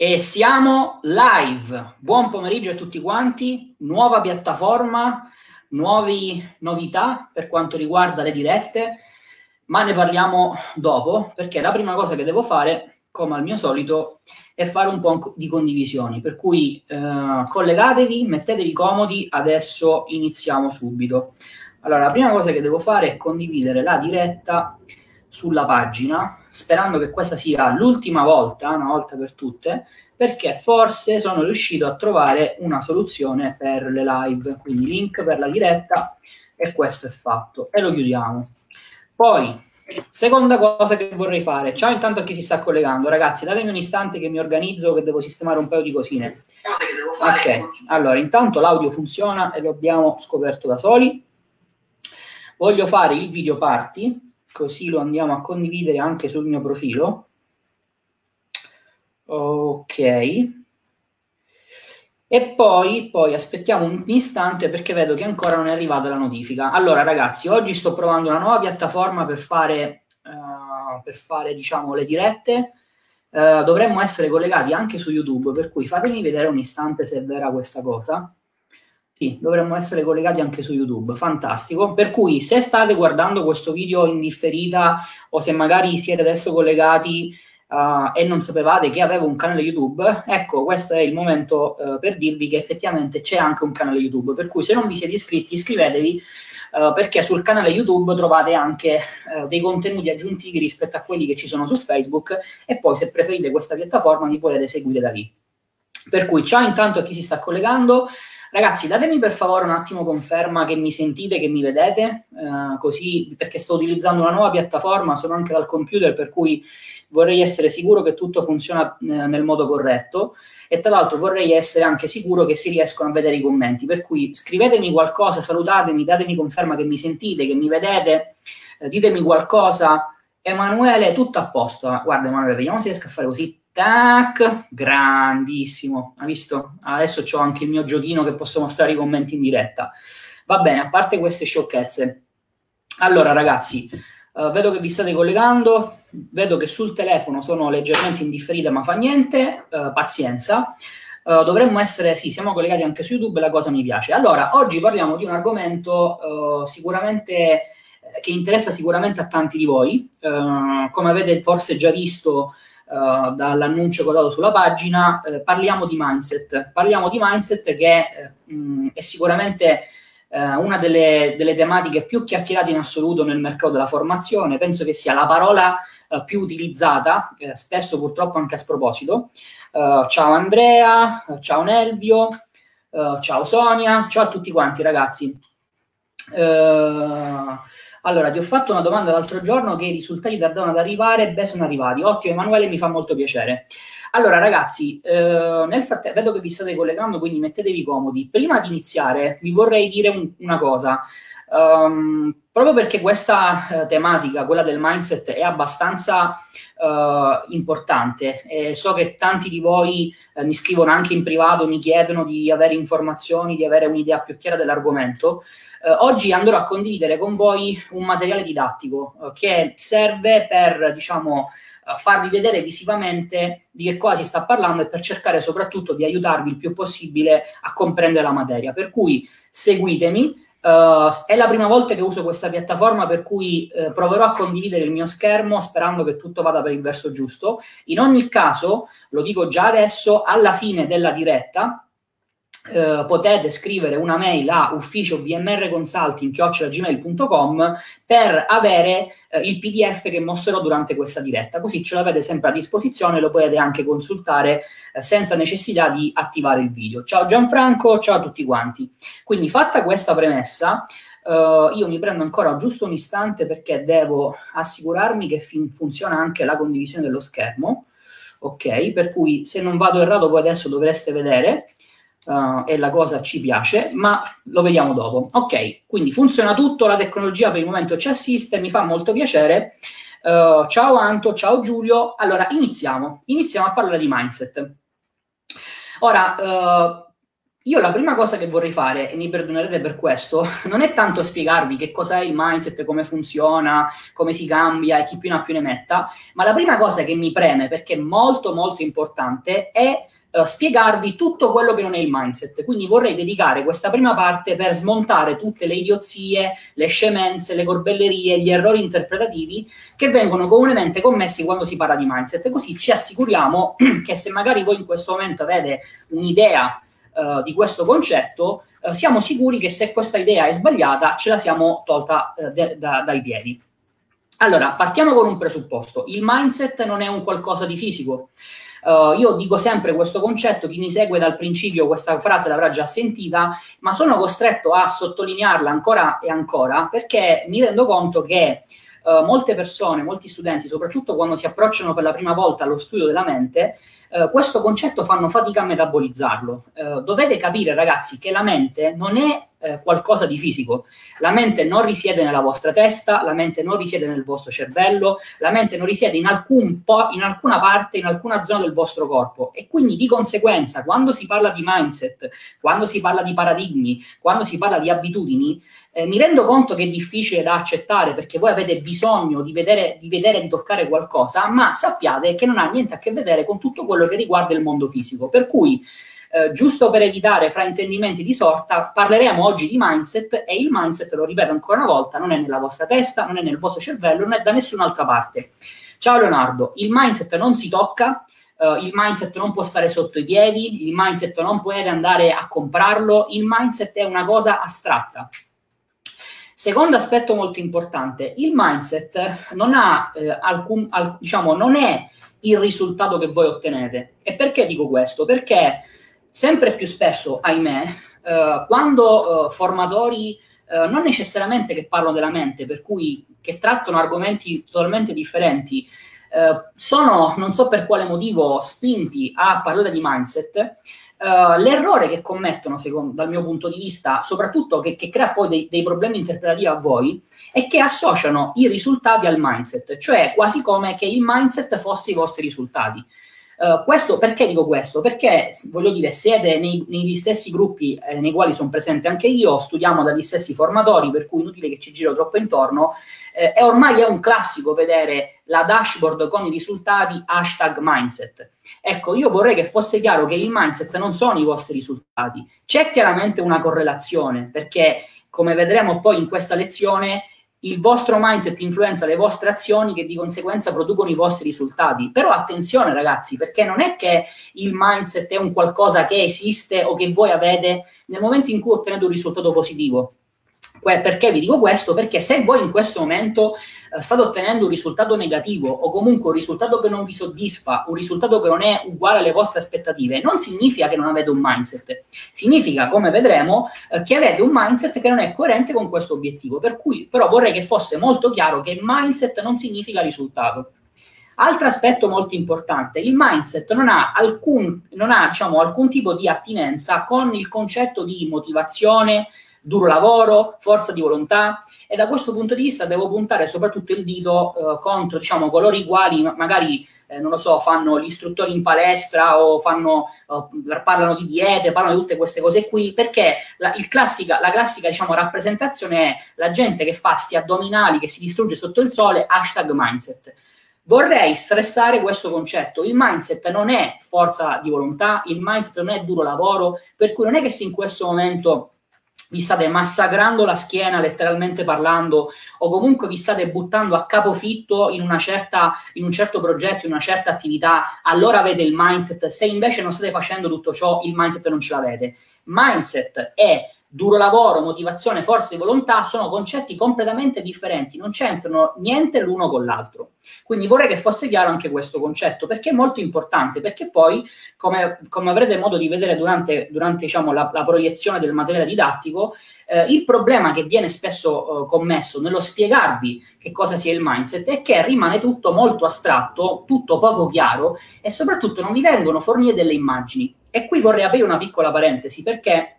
E siamo live. Buon pomeriggio a tutti quanti. Nuova piattaforma, nuove novità per quanto riguarda le dirette, ma ne parliamo dopo perché la prima cosa che devo fare, come al mio solito, è fare un po' di condivisioni. Per cui eh, collegatevi, mettetevi comodi, adesso iniziamo subito. Allora, la prima cosa che devo fare è condividere la diretta sulla pagina, sperando che questa sia l'ultima volta, una volta per tutte, perché forse sono riuscito a trovare una soluzione per le live, quindi link per la diretta e questo è fatto e lo chiudiamo. Poi, seconda cosa che vorrei fare, ciao intanto a chi si sta collegando, ragazzi, datemi un istante che mi organizzo che devo sistemare un paio di cosine. Ok, allora intanto l'audio funziona e lo abbiamo scoperto da soli. Voglio fare il video party così lo andiamo a condividere anche sul mio profilo. Ok. E poi, poi aspettiamo un istante perché vedo che ancora non è arrivata la notifica. Allora, ragazzi, oggi sto provando una nuova piattaforma per fare, uh, per fare diciamo, le dirette. Uh, dovremmo essere collegati anche su YouTube, per cui fatemi vedere un istante se è vera questa cosa. Sì, dovremmo essere collegati anche su YouTube, fantastico. Per cui se state guardando questo video in differita o se magari siete adesso collegati uh, e non sapevate che avevo un canale YouTube, ecco, questo è il momento uh, per dirvi che effettivamente c'è anche un canale YouTube. Per cui se non vi siete iscritti, iscrivetevi uh, perché sul canale YouTube trovate anche dei contenuti aggiuntivi rispetto a quelli che ci sono su Facebook e poi se preferite questa piattaforma mi potete seguire da lì. Per cui ciao intanto a chi si sta collegando. Ragazzi, datemi per favore un attimo conferma che mi sentite, che mi vedete, eh, così perché sto utilizzando una nuova piattaforma, sono anche dal computer, per cui vorrei essere sicuro che tutto funziona eh, nel modo corretto e tra l'altro vorrei essere anche sicuro che si riescono a vedere i commenti, per cui scrivetemi qualcosa, salutatemi, datemi conferma che mi sentite, che mi vedete, eh, ditemi qualcosa. Emanuele, tutto a posto. Guarda Emanuele, vediamo se riesco a fare così Tac, grandissimo. Ha visto? Adesso ho anche il mio giochino che posso mostrare i commenti in diretta. Va bene, a parte queste sciocchezze. Allora, ragazzi, uh, vedo che vi state collegando, vedo che sul telefono sono leggermente indifferite, ma fa niente, uh, pazienza. Uh, dovremmo essere, sì, siamo collegati anche su YouTube, la cosa mi piace. Allora, oggi parliamo di un argomento sicuramente che interessa sicuramente a tanti di voi. come avete forse già visto, uh, dall'annuncio che ho dato sulla pagina, eh, parliamo di mindset. Parliamo di mindset che eh, mh, è sicuramente eh, una delle, delle, tematiche più chiacchierate in assoluto nel mercato della formazione. Penso che sia la parola eh, più utilizzata, eh, spesso purtroppo anche a sproposito. ciao Andrea, ciao Nelvio, ciao Sonia, ciao a tutti quanti ragazzi. Uh, allora, ti ho fatto una domanda l'altro giorno che i risultati tardavano ad arrivare, beh, sono arrivati. Ottimo, Emanuele, mi fa molto piacere. Allora, ragazzi, eh, nel frattempo, vedo che vi state collegando, quindi mettetevi comodi. Prima di iniziare, vi vorrei dire un, una cosa. Um, proprio perché questa uh, tematica, quella del mindset, è abbastanza uh, importante. E so che tanti di voi uh, mi scrivono anche in privato, mi chiedono di avere informazioni, di avere un'idea più chiara dell'argomento. Eh, oggi andrò a condividere con voi un materiale didattico eh, che serve per, diciamo, eh, farvi vedere visivamente di che cosa si sta parlando e per cercare soprattutto di aiutarvi il più possibile a comprendere la materia. Per cui seguitemi. Uh, è la prima volta che uso questa piattaforma, per cui uh, proverò a condividere il mio schermo sperando che tutto vada per il verso giusto. In ogni caso, lo dico già adesso, alla fine della diretta eh, potete scrivere una mail a ufficio vmrconsulting.gmail.com per avere eh, il pdf che mostrerò durante questa diretta. Così ce l'avete sempre a disposizione lo potete anche consultare eh, senza necessità di attivare il video. Ciao Gianfranco ciao a tutti quanti. Quindi fatta questa premessa Uh, io mi prendo ancora giusto un istante perché devo assicurarmi che fin- funziona anche la condivisione dello schermo. Ok, per cui se non vado errato voi adesso dovreste vedere uh, e la cosa ci piace, ma lo vediamo dopo. Ok, quindi funziona tutto, la tecnologia per il momento ci assiste, mi fa molto piacere. Uh, ciao Anto, ciao Giulio. Allora, iniziamo. Iniziamo a parlare di mindset. Ora, uh, io la prima cosa che vorrei fare, e mi perdonerete per questo, non è tanto spiegarvi che cos'è il mindset, come funziona, come si cambia e chi più ne ha più ne metta, ma la prima cosa che mi preme, perché è molto molto importante, è uh, spiegarvi tutto quello che non è il mindset. Quindi vorrei dedicare questa prima parte per smontare tutte le idiozie, le scemenze, le corbellerie, gli errori interpretativi che vengono comunemente commessi quando si parla di mindset. Così ci assicuriamo che se magari voi in questo momento avete un'idea uh, di questo concetto, uh, siamo sicuri che se questa idea è sbagliata ce la siamo tolta de- da- dai piedi. Allora, partiamo con un presupposto. Il mindset non è un qualcosa di fisico. Uh, io dico sempre questo concetto, chi mi segue dal principio questa frase l'avrà già sentita, ma sono costretto a sottolinearla ancora e ancora perché mi rendo conto che uh, molte persone, molti studenti, soprattutto quando si approcciano per la prima volta allo studio della mente, uh, questo concetto fanno fatica a metabolizzarlo. dovete capire ragazzi che la mente non è eh, qualcosa di fisico. La mente non risiede nella vostra testa, la mente non risiede nel vostro cervello, la mente non risiede in, alcun po- in alcuna parte, in alcuna zona del vostro corpo. E quindi di conseguenza, quando si parla di mindset, quando si parla di paradigmi, quando si parla di abitudini, eh, mi rendo conto che è difficile da accettare perché voi avete bisogno di vedere, di vedere, di toccare qualcosa, ma sappiate che non ha niente a che vedere con tutto quello che riguarda il mondo fisico. Per cui eh, giusto per evitare fraintendimenti di sorta, parleremo oggi di mindset e il mindset, lo ripeto ancora una volta, non è nella vostra testa, non è nel vostro cervello, non è da nessun'altra parte. Ciao Leonardo, il mindset non si tocca, uh, il mindset non può stare sotto i piedi, il mindset non puoi andare a comprarlo, il mindset è una cosa astratta. Secondo aspetto molto importante, il mindset non ha eh, alcun, al, diciamo, non è il risultato che voi ottenete. E perché dico questo? Perché sempre più spesso, ahimè, eh, quando eh, formatori eh, non necessariamente che parlano della mente, per cui che trattano argomenti totalmente differenti, eh, sono, non so per quale motivo, spinti a parlare di mindset, Uh, l'errore che commettono, secondo, dal mio punto di vista, soprattutto che, che crea poi dei, dei, problemi interpretativi a voi, è che associano i risultati al mindset, cioè quasi come che il mindset fosse i vostri risultati. Uh, questo, perché dico questo? Perché, voglio dire, siete nei, negli stessi gruppi eh, nei quali sono presente anche io, studiamo dagli stessi formatori, per cui inutile che ci giro troppo intorno, eh, e ormai è un classico vedere la dashboard con i risultati hashtag mindset. Ecco, io vorrei che fosse chiaro che il mindset non sono i vostri risultati. C'è chiaramente una correlazione, perché come vedremo poi in questa lezione, il vostro mindset influenza le vostre azioni che di conseguenza producono i vostri risultati. Però attenzione ragazzi, perché non è che il mindset è un qualcosa che esiste o che voi avete nel momento in cui ottenete un risultato positivo. Perché vi dico questo? Perché se voi in questo momento eh, state ottenendo un risultato negativo o comunque un risultato che non vi soddisfa, un risultato che non è uguale alle vostre aspettative, non significa che non avete un mindset. Significa, come vedremo, eh, che avete un mindset che non è coerente con questo obiettivo. Per cui, però, vorrei che fosse molto chiaro che mindset non significa risultato. Altro aspetto molto importante, il mindset non ha, alcun, non ha diciamo, alcun tipo di attinenza con il concetto di motivazione, duro lavoro, forza di volontà e da questo punto di vista devo puntare soprattutto il dito eh, contro diciamo, coloro i quali magari eh, non lo so, fanno gli istruttori in palestra o fanno, uh, parlano di diete, parlano di tutte queste cose qui, perché la, classica, la classica diciamo, rappresentazione è la gente che fa sti addominali, che si distrugge sotto il sole, hashtag mindset. Vorrei stressare questo concetto. Il mindset non è forza di volontà, il mindset non è duro lavoro, per cui non è che se in questo momento vi state massacrando la schiena letteralmente parlando o comunque vi state buttando a capofitto in, una certa, in un certo progetto, in una certa attività, allora avete il mindset. Se invece non state facendo tutto ciò, il mindset non ce l'avete. Mindset è duro lavoro, motivazione, forza di volontà sono concetti completamente differenti, non c'entrano niente l'uno con l'altro. Quindi vorrei che fosse chiaro anche questo concetto, perché è molto importante, perché poi, come, come avrete modo di vedere durante, durante diciamo, la, la, proiezione del materiale didattico, eh, il problema che viene spesso eh, commesso nello spiegarvi che cosa sia il mindset è che rimane tutto molto astratto, tutto poco chiaro e soprattutto non vi vengono fornite delle immagini. E qui vorrei aprire una piccola parentesi, perché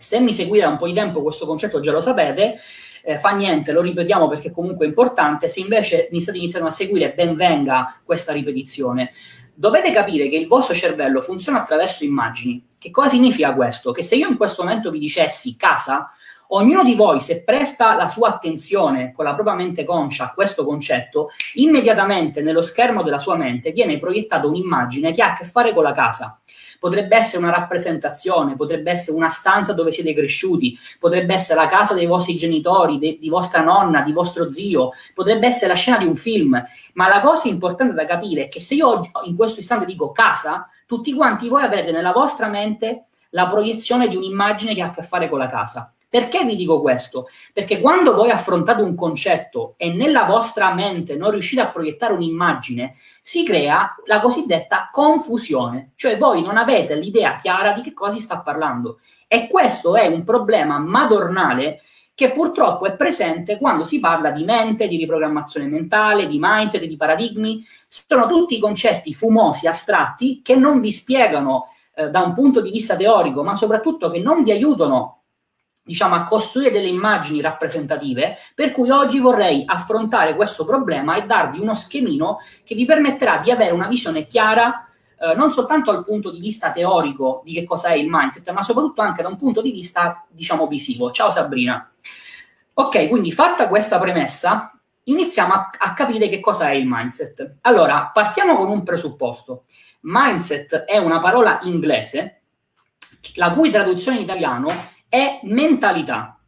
se mi seguite da un po' di tempo questo concetto già lo sapete, eh, fa niente, lo ripetiamo perché comunque è importante, se invece mi state iniziando a seguire ben venga questa ripetizione. dovete capire che il vostro cervello funziona attraverso immagini. Che cosa significa questo? Che se io in questo momento vi dicessi casa, ognuno di voi, se presta la sua attenzione con la propria mente conscia a questo concetto, immediatamente nello schermo della sua mente viene proiettata un'immagine che ha a che fare con la casa. Potrebbe essere una rappresentazione, potrebbe essere una stanza dove siete cresciuti, potrebbe essere la casa dei vostri genitori, de- di vostra nonna, di vostro zio, potrebbe essere la scena di un film. Ma la cosa importante da capire è che se io in questo istante dico casa, tutti quanti voi avrete nella vostra mente la proiezione di un'immagine che ha a che fare con la casa. Perché vi dico questo? Perché quando voi affrontate un concetto e nella vostra mente non riuscite a proiettare un'immagine, si crea la cosiddetta confusione, cioè voi non avete l'idea chiara di che cosa si sta parlando. E questo è un problema madornale che purtroppo è presente quando si parla di mente, di riprogrammazione mentale, di mindset, di paradigmi. Sono tutti concetti fumosi, astratti, che non vi spiegano eh, da un punto di vista teorico, ma soprattutto che non vi aiutano diciamo, a costruire delle immagini rappresentative, per cui oggi vorrei affrontare questo problema e darvi uno schemino che vi permetterà di avere una visione chiara eh, non soltanto dal punto di vista teorico di che cosa è il mindset, ma soprattutto anche da un punto di vista, diciamo, visivo. Ciao Sabrina. Ok, quindi fatta questa premessa, iniziamo a, a capire che cosa è il mindset. Allora, partiamo con un presupposto. Mindset è una parola inglese la cui traduzione in italiano è mentalità.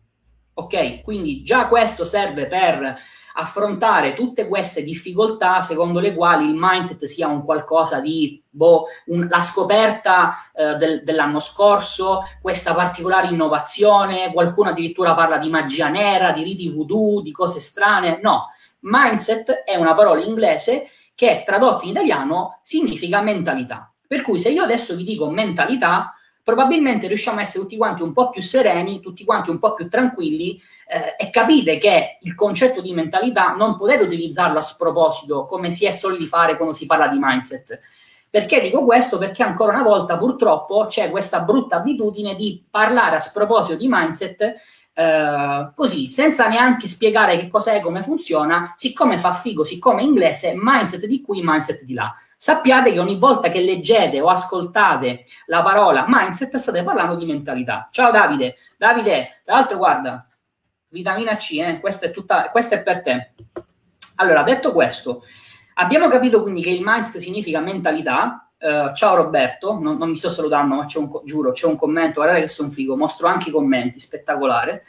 Ok? Quindi già questo serve per affrontare tutte queste difficoltà secondo le quali il mindset sia un qualcosa di boh, un, la scoperta eh, del, dell'anno scorso, questa particolare innovazione, qualcuno addirittura parla di magia nera, di riti voodoo, di cose strane. No, mindset è una parola inglese che tradotta in italiano significa mentalità. Per cui se io adesso vi dico mentalità, probabilmente riusciamo a essere tutti quanti un po' più sereni, tutti quanti un po' più tranquilli eh, e capite che il concetto di mentalità non potete utilizzarlo a sproposito come si è soliti fare quando si parla di mindset. Perché dico questo? Perché ancora una volta purtroppo c'è questa brutta abitudine di parlare a sproposito di mindset eh, così, senza neanche spiegare che cos'è, come funziona, siccome fa figo, siccome è inglese, mindset di qui, mindset di là. Sappiate che ogni volta che leggete o ascoltate la parola mindset state parlando di mentalità. Ciao Davide, Davide, tra l'altro guarda, vitamina C, eh, questa, è tutta, questa è per te. Allora, detto questo, abbiamo capito quindi che il mindset significa mentalità. Uh, ciao Roberto, non, non, mi sto salutando, ma c'è un, giuro, c'è un commento, guardate che sono figo, mostro anche i commenti, spettacolare.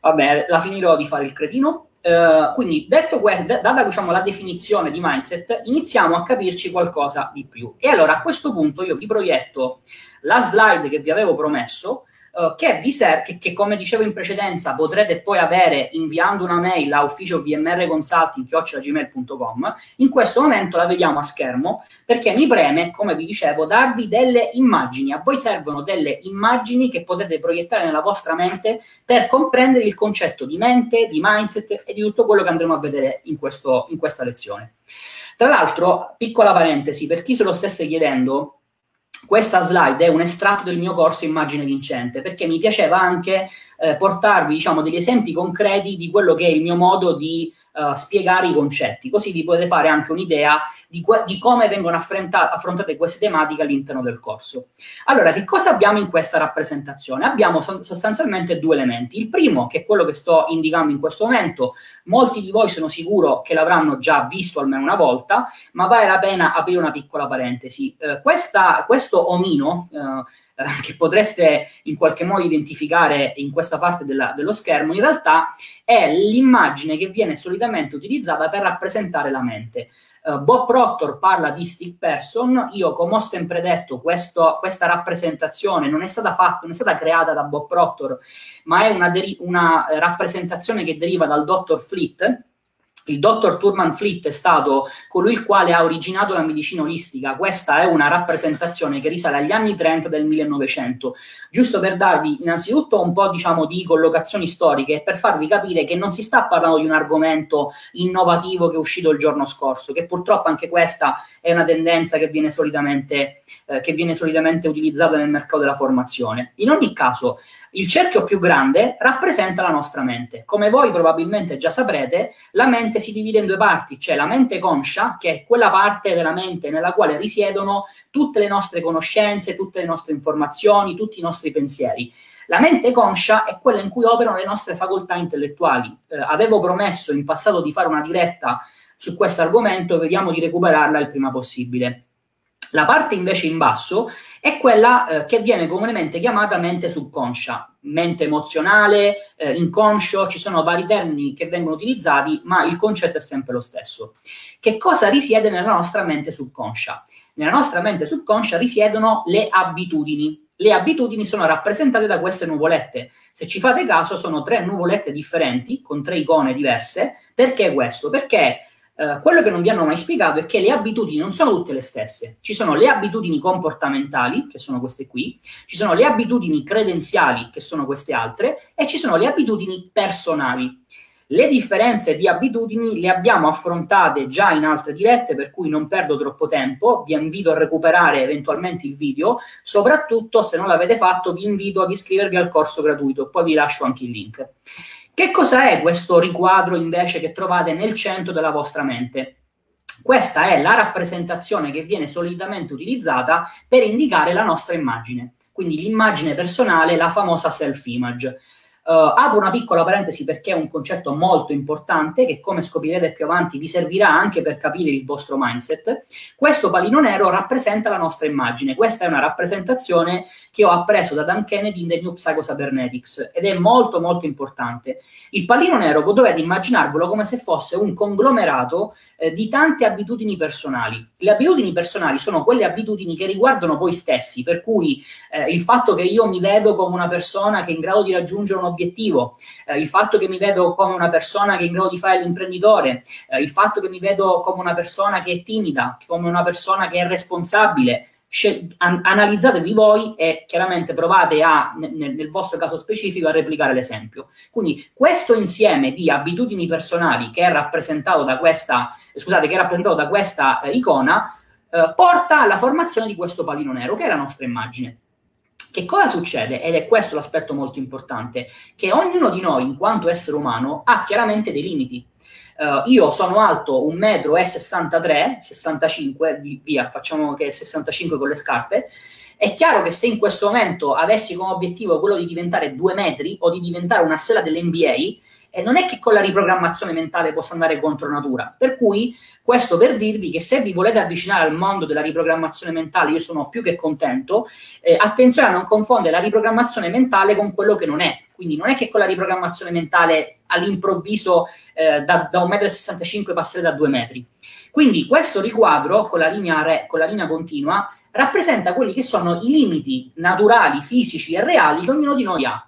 Vabbè, la finirò di fare il cretino. Uh, quindi, detto questo, data diciamo, la definizione di mindset, iniziamo a capirci qualcosa di più. E allora a questo punto io vi proietto la slide che vi avevo promesso, uh, che, vi ser- che, che, come dicevo in precedenza potrete poi avere inviando una mail a ufficio vmrconsulting.gmail.com. In questo momento la vediamo a schermo perché mi preme, come vi dicevo, darvi delle immagini. A voi servono delle immagini che potete proiettare nella vostra mente per comprendere il concetto di mente, di mindset e di tutto quello che andremo a vedere in, questo, in questa lezione. Tra l'altro, piccola parentesi, per chi se lo stesse chiedendo, questa slide è un estratto del mio corso Immagine Vincente, perché mi piaceva anche eh, portarvi diciamo, degli esempi concreti di quello che è il mio modo di uh, spiegare i concetti, così vi potete fare anche un'idea di, que- di come vengono affronta- affrontate queste tematiche all'interno del corso. Allora, che cosa abbiamo in questa rappresentazione? Abbiamo so- sostanzialmente due elementi. Il primo, che è quello che sto indicando in questo momento, molti di voi sono sicuro che l'avranno già visto almeno una volta, ma vale la pena aprire una piccola parentesi. Eh, questa, questo omino, eh, che potreste in qualche modo identificare in questa parte della, dello schermo, in realtà è l'immagine che viene solitamente utilizzata per rappresentare la mente. Uh, Bob Proctor parla di stick person, io come ho sempre detto questo, questa rappresentazione non è stata fatta, non è stata creata da Bob Proctor, ma è una, deri- una rappresentazione che deriva dal dottor Fleet, il dottor Turman Fleet è stato colui il quale ha originato la medicina olistica. Questa è una rappresentazione che risale agli anni 30 del 1900. Giusto per darvi innanzitutto un po' diciamo, di collocazioni storiche e per farvi capire che non si sta parlando di un argomento innovativo che è uscito il giorno scorso, che purtroppo anche questa è una tendenza che viene solitamente, eh, che viene solitamente utilizzata nel mercato della formazione. In ogni caso, Il cerchio più grande rappresenta la nostra mente. Come voi probabilmente già saprete, la mente si divide in due parti, c'è la mente conscia, che è quella parte della mente nella quale risiedono tutte le nostre conoscenze, tutte le nostre informazioni, tutti i nostri pensieri. La mente conscia è quella in cui operano le nostre facoltà intellettuali. Eh, avevo promesso in passato di fare una diretta su questo argomento, vediamo di recuperarla il prima possibile. La parte invece in basso è quella eh, che viene comunemente chiamata mente subconscia, mente emozionale, eh, inconscio, ci sono vari termini che vengono utilizzati, ma il concetto è sempre lo stesso. Che cosa risiede nella nostra mente subconscia? Nella nostra mente subconscia risiedono le abitudini. Le abitudini sono rappresentate da queste nuvolette. Se ci fate caso, sono tre nuvolette differenti, con tre icone diverse. Perché questo? Perché Uh, quello che non vi hanno mai spiegato è che le abitudini non sono tutte le stesse. Ci sono le abitudini comportamentali, che sono queste qui, ci sono le abitudini credenziali, che sono queste altre, e ci sono le abitudini personali. Le differenze di abitudini le abbiamo affrontate già in altre dirette, per cui non perdo troppo tempo, vi invito a recuperare eventualmente il video, soprattutto se non l'avete fatto vi invito ad iscrivervi al corso gratuito, poi vi lascio anche il link. Che cosa è questo riquadro invece che trovate nel centro della vostra mente? Questa è la rappresentazione che viene solitamente utilizzata per indicare la nostra immagine, quindi l'immagine personale, la famosa self-image. Uh, apro una piccola parentesi perché è un concetto molto importante che, come scoprirete più avanti, vi servirà anche per capire il vostro mindset. Questo palino nero rappresenta la nostra immagine. Questa è una rappresentazione che ho appreso da Dan Kennedy in The New Psycho Cybernetics ed è molto molto importante. Il pallino nero dovete immaginarvelo come se fosse un conglomerato eh, di tante abitudini personali. Le abitudini personali sono quelle abitudini che riguardano voi stessi, per cui eh, il fatto che io mi vedo come una persona che è in grado di raggiungere un eh, il fatto che mi vedo come una persona che è in grado di fare l'imprenditore, eh, il fatto che mi vedo come una persona che è timida, come una persona che è responsabile. Analizzatevi voi e chiaramente provate a, nel, nel vostro caso specifico, a replicare l'esempio. Quindi questo insieme di abitudini personali che è rappresentato da questa, scusate, che è rappresentato da questa eh, icona, eh, porta alla formazione di questo pallino nero, che è la nostra immagine. Che cosa succede? Ed è questo l'aspetto molto importante, che ognuno di noi, in quanto essere umano, ha chiaramente dei limiti. Uh, io sono alto 1,63 m, 65, via, facciamo che 65 con le scarpe. È chiaro che se in questo momento avessi come obiettivo quello di diventare 2 metri o di diventare una stella dell'NBA, eh, non è che con la riprogrammazione mentale possa andare contro natura. Per cui questo per dirvi che se vi volete avvicinare al mondo della riprogrammazione mentale, io sono più che contento, eh, attenzione a non confondere la riprogrammazione mentale con quello che non è. Quindi non è che con la riprogrammazione mentale all'improvviso eh, da, da 1,65 m passerete a 2 metri. Quindi questo riquadro con la, linea re, con la linea continua rappresenta quelli che sono i limiti naturali, fisici e reali che ognuno di noi ha.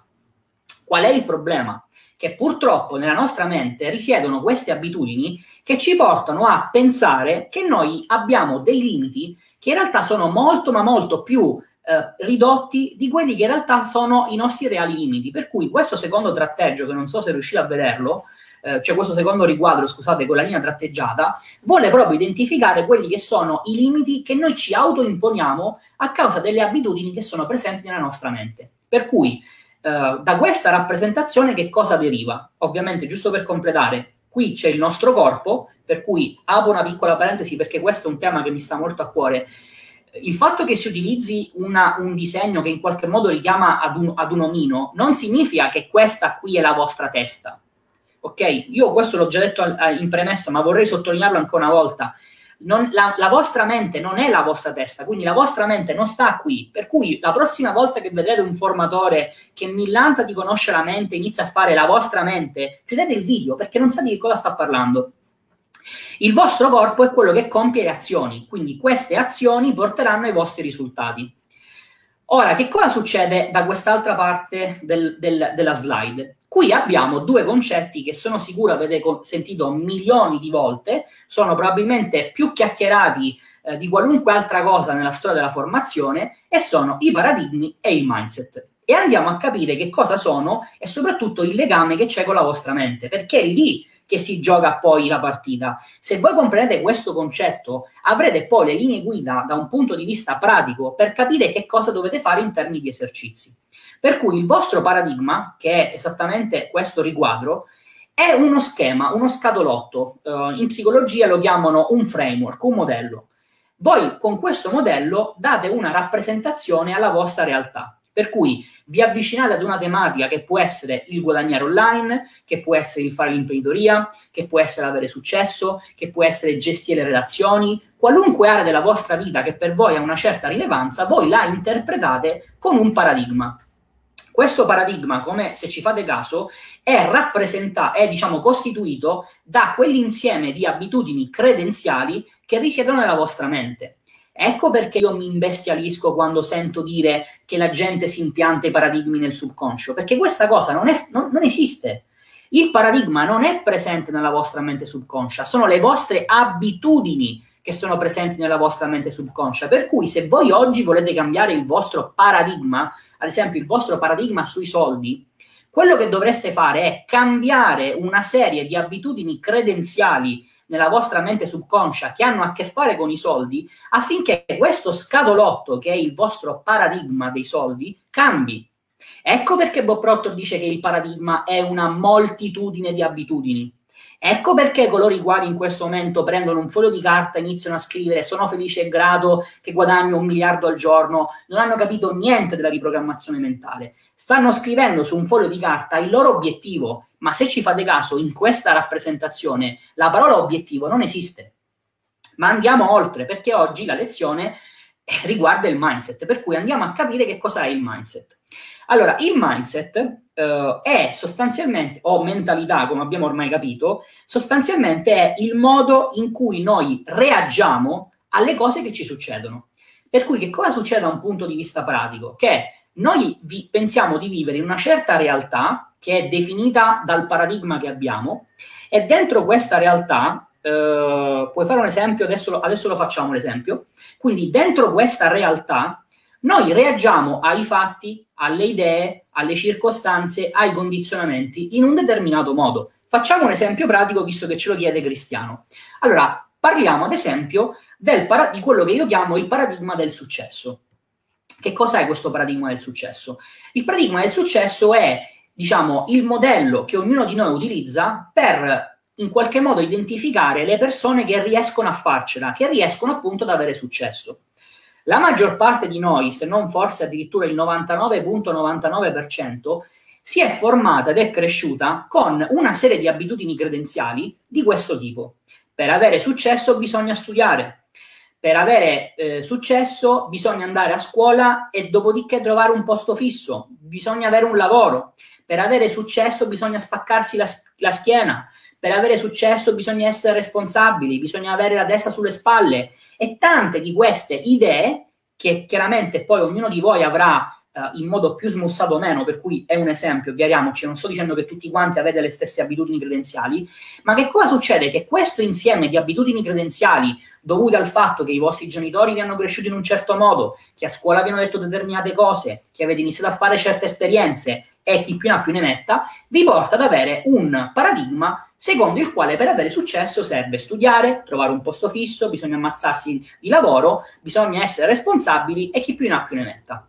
Qual è il problema? Che purtroppo nella nostra mente risiedono queste abitudini che ci portano a pensare che noi abbiamo dei limiti che in realtà sono molto ma molto più eh, ridotti di quelli che in realtà sono i nostri reali limiti. Per cui questo secondo tratteggio, che non so se riuscite a vederlo, eh, cioè questo secondo riquadro, scusate, con la linea tratteggiata, vuole proprio identificare quelli che sono i limiti che noi ci autoimponiamo a causa delle abitudini che sono presenti nella nostra mente. Per cui Uh, da questa rappresentazione che cosa deriva? Ovviamente, giusto per completare, qui c'è il nostro corpo, per cui apro una piccola parentesi perché questo è un tema che mi sta molto a cuore. Il fatto che si utilizzi una, un disegno che in qualche modo richiama ad un, ad un omino non significa che questa qui è la vostra testa. Ok? Io questo l'ho già detto in premessa, ma vorrei sottolinearlo ancora una volta non, la, la, vostra mente non è la vostra testa, quindi la vostra mente non sta qui. Per cui la prossima volta che vedrete un formatore che millanta di conoscere la mente, inizia a fare la vostra mente, sedete il video perché non sa di cosa sta parlando. Il vostro corpo è quello che compie le azioni, quindi queste azioni porteranno ai vostri risultati. Ora, che cosa succede da quest'altra parte del, del, della slide? Qui abbiamo due concetti che sono sicuro avete sentito milioni di volte, sono probabilmente più chiacchierati eh, di qualunque altra cosa nella storia della formazione e sono i paradigmi e il mindset. E andiamo a capire che cosa sono e soprattutto il legame che c'è con la vostra mente, perché è lì che si gioca poi la partita. Se voi comprendete questo concetto, avrete poi le linee guida da un punto di vista pratico per capire che cosa dovete fare in termini di esercizi. Per cui il vostro paradigma, che è esattamente questo riquadro, è uno schema, uno scatolotto. Uh, in psicologia lo chiamano un framework, un modello. Voi con questo modello date una rappresentazione alla vostra realtà. Per cui vi avvicinate ad una tematica che può essere il guadagnare online, che può essere il fare l'imprenditoria, che può essere avere successo, che può essere gestire relazioni, qualunque area della vostra vita che per voi ha una certa rilevanza, voi la interpretate con un paradigma. Questo paradigma, come se ci fate caso, è rappresentato, è diciamo costituito da quell'insieme di abitudini credenziali che risiedono nella vostra mente. Ecco perché io mi imbestialisco quando sento dire che la gente si impianta i paradigmi nel subconscio, perché questa cosa non, è, non, non esiste. Il paradigma non è presente nella vostra mente subconscia, sono le vostre abitudini che sono presenti nella vostra mente subconscia. Per cui se voi oggi volete cambiare il vostro paradigma, ad esempio il vostro paradigma sui soldi, quello che dovreste fare è cambiare una serie di abitudini credenziali nella vostra mente subconscia che hanno a che fare con i soldi affinché questo scatolotto che è il vostro paradigma dei soldi cambi. Ecco perché Bob Proctor dice che il paradigma è una moltitudine di abitudini. Ecco perché coloro i quali in questo momento prendono un foglio di carta e iniziano a scrivere sono felice e grato che guadagno un miliardo al giorno, non hanno capito niente della riprogrammazione mentale. Stanno scrivendo su un foglio di carta il loro obiettivo, ma se ci fate caso, in questa rappresentazione la parola obiettivo non esiste. Ma andiamo oltre, perché oggi la lezione riguarda il mindset, per cui andiamo a capire che cosa è il mindset. Allora, il mindset uh, è sostanzialmente, o mentalità, come abbiamo ormai capito, sostanzialmente è il modo in cui noi reagiamo alle cose che ci succedono. Per cui che cosa succede da un punto di vista pratico? Che noi vi, pensiamo di vivere in una certa realtà che è definita dal paradigma che abbiamo e dentro questa realtà, eh, puoi fare un esempio, adesso, adesso lo facciamo l'esempio, quindi dentro questa realtà noi reagiamo ai fatti, alle idee, alle circostanze, ai condizionamenti in un determinato modo. Facciamo un esempio pratico visto che ce lo chiede Cristiano. Allora, parliamo ad esempio para- di quello che io chiamo il paradigma del successo. Che cos'è questo paradigma del successo? Il paradigma del successo è, diciamo, il modello che ognuno di noi utilizza per in qualche modo identificare le persone che riescono a farcela, che riescono appunto ad avere successo. La maggior parte di noi, se non forse addirittura il 99.99%, si è formata ed è cresciuta con una serie di abitudini credenziali di questo tipo. Per avere successo bisogna studiare, per avere eh, successo bisogna andare a scuola e dopodiché trovare un posto fisso, bisogna avere un lavoro, per avere successo bisogna spaccarsi la, la schiena, per avere successo bisogna essere responsabili, bisogna avere la testa sulle spalle e tante di queste idee che chiaramente poi ognuno di voi avrà uh, in modo più smussato o meno, per cui è un esempio, chiariamoci, non sto dicendo che tutti quanti avete le stesse abitudini credenziali, ma che cosa succede? Che questo insieme di abitudini credenziali dovute al fatto che i vostri genitori vi hanno cresciuto in un certo modo, che a scuola vi hanno detto determinate cose, che avete iniziato a fare certe esperienze e chi più ne ha più ne metta, vi porta ad avere un paradigma secondo il quale per avere successo serve studiare, trovare un posto fisso, bisogna ammazzarsi di lavoro, bisogna essere responsabili e chi più ne ha più ne metta.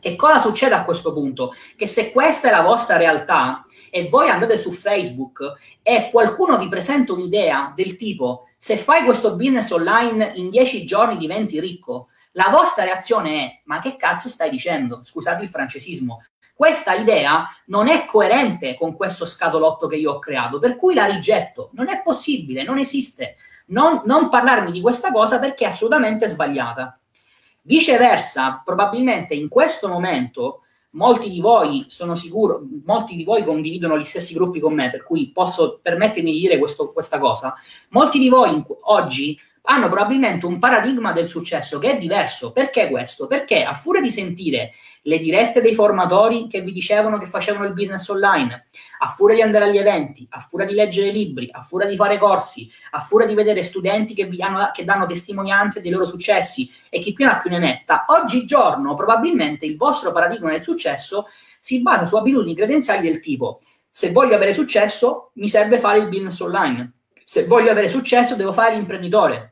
Che cosa succede a questo punto? Che se questa è la vostra realtà e voi andate su Facebook e qualcuno vi presenta un'idea del tipo se fai questo business online in 10 giorni diventi ricco, la vostra reazione è ma che cazzo stai dicendo? Scusate il francesismo, questa idea non è coerente con questo scatolotto che io ho creato, per cui la rigetto. Non è possibile, non esiste. Non, non parlarmi di questa cosa perché è assolutamente sbagliata. Viceversa, probabilmente in questo momento molti di voi sono sicuro, molti di voi condividono gli stessi gruppi con me, per cui posso permettermi di dire questo, questa cosa. Molti di voi oggi hanno probabilmente un paradigma del successo che è diverso. Perché questo? Perché a furia di sentire le dirette dei formatori che vi dicevano che facevano il business online, a furia di andare agli eventi, a furia di leggere libri, a furia di fare corsi, a furia di vedere studenti che, hanno, che danno testimonianze dei loro successi e chi più ne ha più ne metta, oggigiorno probabilmente il vostro paradigma del successo si basa su abitudini credenziali del tipo se voglio avere successo mi serve fare il business online, se voglio avere successo devo fare l'imprenditore,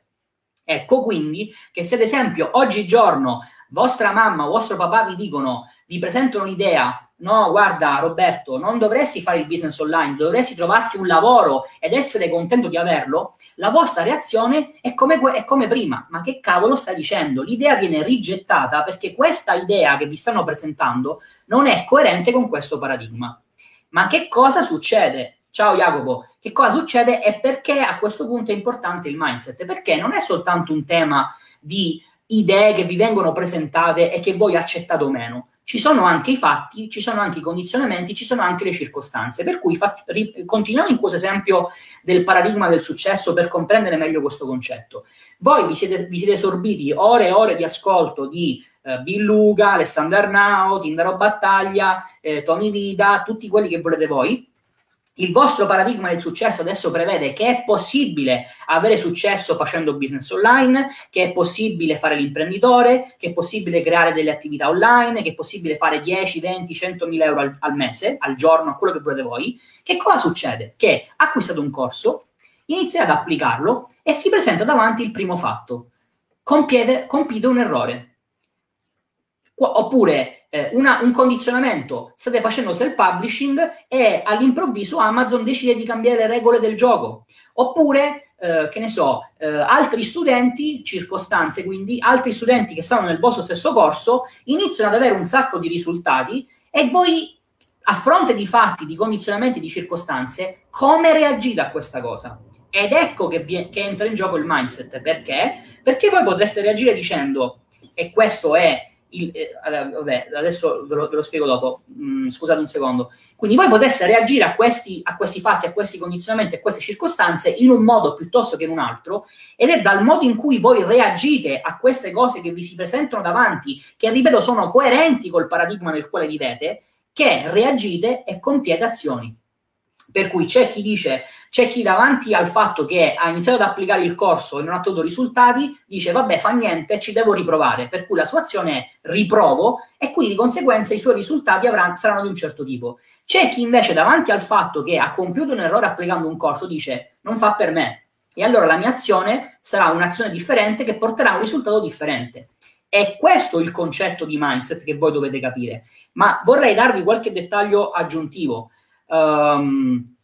Ecco quindi che se ad esempio oggigiorno vostra mamma o vostro papà vi dicono vi presentano un'idea, no, guarda Roberto, non dovresti fare il business online, dovresti trovarti un lavoro ed essere contento di averlo, la vostra reazione è come, è come prima. Ma che cavolo stai dicendo? L'idea viene rigettata perché questa idea che vi stanno presentando non è coerente con questo paradigma. Ma che cosa succede? Ciao Jacopo, che cosa succede e perché a questo punto è importante il mindset? Perché non è soltanto un tema di idee che vi vengono presentate e che voi accettate o meno. Ci sono anche i fatti, ci sono anche i condizionamenti, ci sono anche le circostanze. Per cui faccio, ri, continuiamo in questo esempio del paradigma del successo per comprendere meglio questo concetto. Voi vi siete, vi siete sorbiti ore e ore di ascolto di eh, Bill Luca, Alessandro Arnao, Tindaro Battaglia, eh, Tony Vida, tutti quelli che volete voi, il vostro paradigma del successo adesso prevede che è possibile avere successo facendo business online, che è possibile fare l'imprenditore, che è possibile creare delle attività online, che è possibile fare 10, 20, 100 mila euro al, al mese, al giorno, quello che volete voi. Che cosa succede? Che acquistate un corso, iniziate ad applicarlo e si presenta davanti il primo fatto. Compiete, compite un errore. Oppure eh, una, un condizionamento, state facendo self-publishing e all'improvviso Amazon decide di cambiare le regole del gioco. Oppure, eh, che ne so, eh, altri studenti, circostanze quindi, altri studenti che stanno nel vostro stesso corso, iniziano ad avere un sacco di risultati e voi, a fronte di fatti, di condizionamenti, di circostanze, come reagite a questa cosa? Ed ecco che, vi- che entra in gioco il mindset. Perché? Perché voi potreste reagire dicendo, e questo è il, eh, vabbè, adesso ve lo, ve lo spiego dopo, mm, scusate un secondo. Quindi voi potreste reagire a questi, a questi fatti, a questi condizionamenti, a queste circostanze in un modo piuttosto che in un altro, ed è dal modo in cui voi reagite a queste cose che vi si presentano davanti, che ripeto sono coerenti col paradigma nel quale vivete, che reagite e compiete azioni. Per cui c'è chi dice, c'è chi davanti al fatto che ha iniziato ad applicare il corso e non ha ottenuto risultati, dice vabbè fa niente, ci devo riprovare. Per cui la sua azione è riprovo e quindi di conseguenza i suoi risultati avranno, saranno di un certo tipo. C'è chi invece davanti al fatto che ha compiuto un errore applicando un corso dice non fa per me. E allora la mia azione sarà un'azione differente che porterà a un risultato differente. È questo il concetto di mindset che voi dovete capire. Ma vorrei darvi qualche dettaglio aggiuntivo. Um,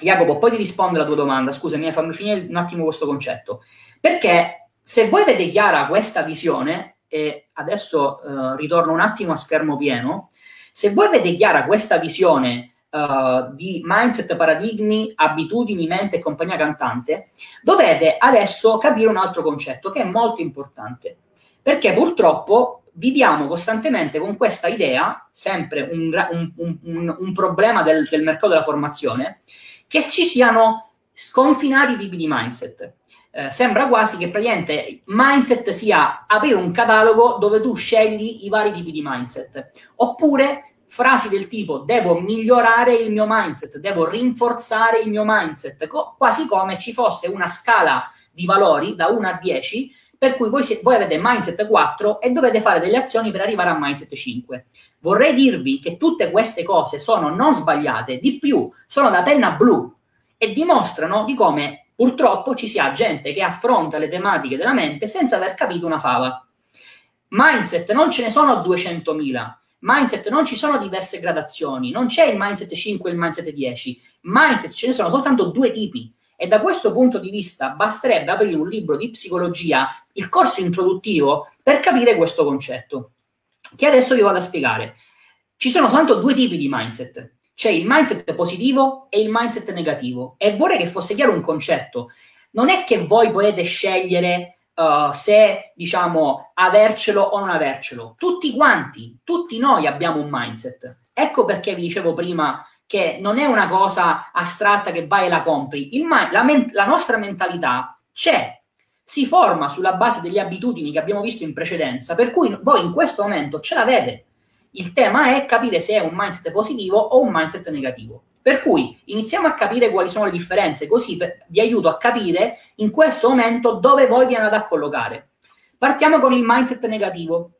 Jacopo, poi ti rispondo alla tua domanda, scusami, eh, fammi finire un attimo questo concetto. Perché se voi avete chiara questa visione, e adesso uh, ritorno un attimo a schermo pieno, se voi avete chiara questa visione uh, di mindset, paradigmi, abitudini, mente e compagnia cantante, dovete adesso capire un altro concetto che è molto importante. Perché purtroppo viviamo costantemente con questa idea, sempre un, un, un, un problema del, del, mercato della formazione, che ci siano sconfinati tipi di mindset. Eh, sembra quasi che praticamente mindset sia avere un catalogo dove tu scegli i vari tipi di mindset, oppure frasi del tipo devo migliorare il mio mindset, devo rinforzare il mio mindset, co- quasi come ci fosse una scala di valori da 1 a 10 per cui voi, voi avete mindset 4 e dovete fare delle azioni per arrivare a mindset 5. Vorrei dirvi che tutte queste cose sono non sbagliate, di più, sono da penna blu e dimostrano di come purtroppo ci sia gente che affronta le tematiche della mente senza aver capito una fava. Mindset non ce ne sono 200.000. Mindset non ci sono diverse gradazioni, non c'è il mindset 5 e il mindset 10. Mindset ce ne sono soltanto due tipi e da questo punto di vista basterebbe aprire un libro di psicologia, il corso introduttivo, per capire questo concetto, che adesso vi vado a spiegare. Ci sono soltanto due tipi di mindset. C'è il mindset positivo e il mindset negativo. E vorrei che fosse chiaro un concetto. Non è che voi potete scegliere Uh, se diciamo avercelo o non avercelo. Tutti quanti, tutti noi abbiamo un mindset. Ecco perché vi dicevo prima che non è una cosa astratta che vai e la compri. Il, la, la nostra mentalità c'è, si forma sulla base delle abitudini che abbiamo visto in precedenza, per cui voi in questo momento ce l'avete. Il tema è capire se è un mindset positivo o un mindset negativo. Per cui iniziamo a capire quali sono le differenze, così per, vi aiuto a capire in questo momento dove voi vi andate a collocare. Partiamo con il mindset negativo.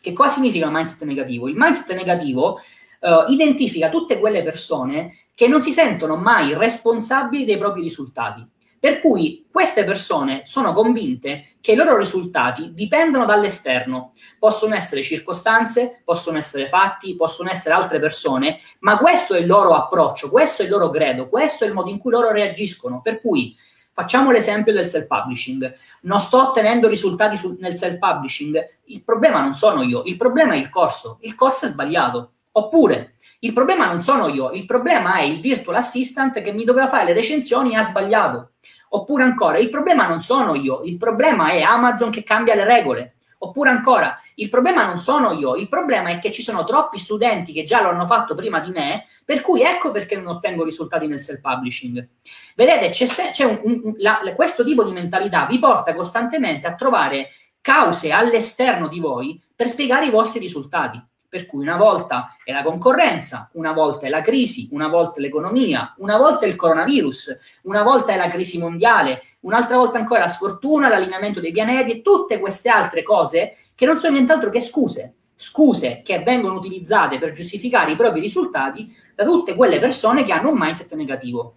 Che cosa significa mindset negativo? Il mindset negativo uh, identifica tutte quelle persone che non si sentono mai responsabili dei propri risultati. Per cui queste persone sono convinte che i loro risultati dipendono dall'esterno. Possono essere circostanze, possono essere fatti, possono essere altre persone, ma questo è il loro approccio, questo è il loro credo, questo è il modo in cui loro reagiscono. Per cui facciamo l'esempio del self-publishing. Non sto ottenendo risultati sul, nel self-publishing, il problema non sono io, il problema è il corso. Il corso è sbagliato. Oppure il problema non sono io, il problema è il virtual assistant che mi doveva fare le recensioni e ha sbagliato. Oppure ancora, il problema non sono io, il problema è Amazon che cambia le regole. Oppure ancora, il problema non sono io, il problema è che ci sono troppi studenti che già lo hanno fatto prima di me, per cui ecco perché non ottengo risultati nel self-publishing. Vedete, c'è, c'è un, un, la, questo tipo di mentalità vi porta costantemente a trovare cause all'esterno di voi per spiegare i vostri risultati. Per cui una volta è la concorrenza, una volta è la crisi, una volta è l'economia, una volta è il coronavirus, una volta è la crisi mondiale, un'altra volta ancora la sfortuna, l'allineamento dei pianeti e tutte queste altre cose che non sono nient'altro che scuse. Scuse che vengono utilizzate per giustificare i propri risultati da tutte quelle persone che hanno un mindset negativo.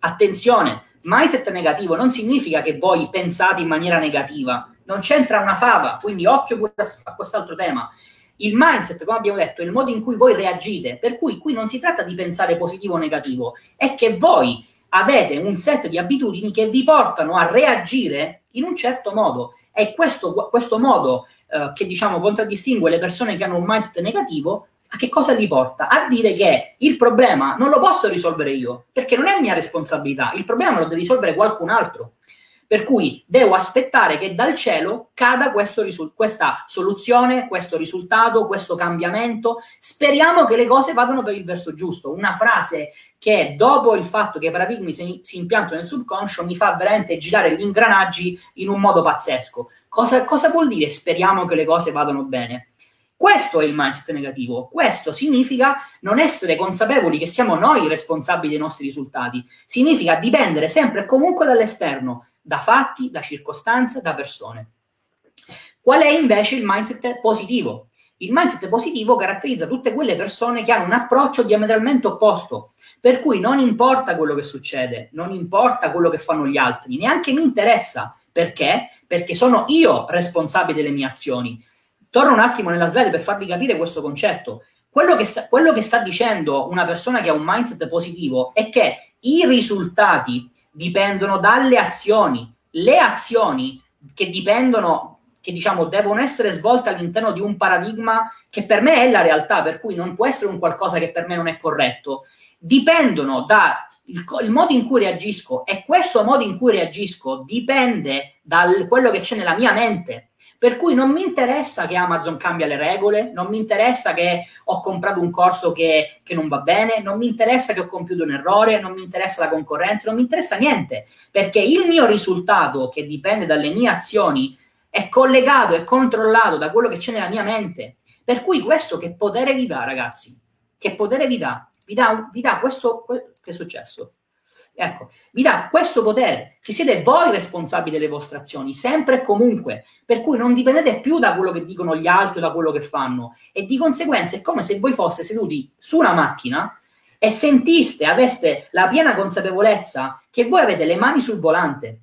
Attenzione, mindset negativo non significa che voi pensate in maniera negativa, non c'entra una fava, quindi occhio a quest'altro tema il mindset, come abbiamo detto, è il modo in cui voi reagite, per cui qui non si tratta di pensare positivo o negativo, è che voi avete un set di abitudini che vi portano a reagire in un certo modo. È questo, questo modo eh, che diciamo contraddistingue le persone che hanno un mindset negativo a che cosa li porta? A dire che il problema non lo posso risolvere io, perché non è mia responsabilità, il problema lo deve risolvere qualcun altro. Per cui devo aspettare che dal cielo cada risu- questa soluzione, questo risultato, questo cambiamento. Speriamo che le cose vadano per il verso giusto. Una frase che dopo il fatto che i paradigmi si, si impiantano nel subconscio mi fa veramente girare gli ingranaggi in un modo pazzesco. Cosa, cosa vuol dire speriamo che le cose vadano bene? Questo è il mindset negativo. Questo significa non essere consapevoli che siamo noi responsabili dei nostri risultati. Significa dipendere sempre e comunque dall'esterno da fatti, da circostanze, da persone. Qual è invece il mindset positivo? Il mindset positivo caratterizza tutte quelle persone che hanno un approccio diametralmente opposto, per cui non importa quello che succede, non importa quello che fanno gli altri, neanche mi interessa. Perché? Perché sono io responsabile delle mie azioni. Torno un attimo nella slide per farvi capire questo concetto. Quello che, sta, quello che sta dicendo una persona che ha un mindset positivo è che i risultati dipendono dalle azioni. Le azioni che dipendono, che diciamo devono essere svolte all'interno di un paradigma che per me è la realtà, per cui non può essere un qualcosa che per me non è corretto, dipendono dal modo in cui reagisco e questo modo in cui reagisco dipende da quello che c'è nella mia mente. Per cui non mi interessa che Amazon cambia le regole, non mi interessa che ho comprato un corso che, che, non va bene, non mi interessa che ho compiuto un errore, non mi interessa la concorrenza, non mi interessa niente, perché il mio risultato, che dipende dalle mie azioni, è collegato e controllato da quello che c'è nella mia mente. Per cui questo che potere vi dà, ragazzi? Che potere vi dà? Vi dà, vi dà questo... Che è successo? Ecco, vi dà questo potere, che siete voi responsabili delle vostre azioni, sempre e comunque, per cui non dipendete più da quello che dicono gli altri o da quello che fanno. E di conseguenza è come se voi foste seduti su una macchina e sentiste, aveste la piena consapevolezza che voi avete le mani sul volante.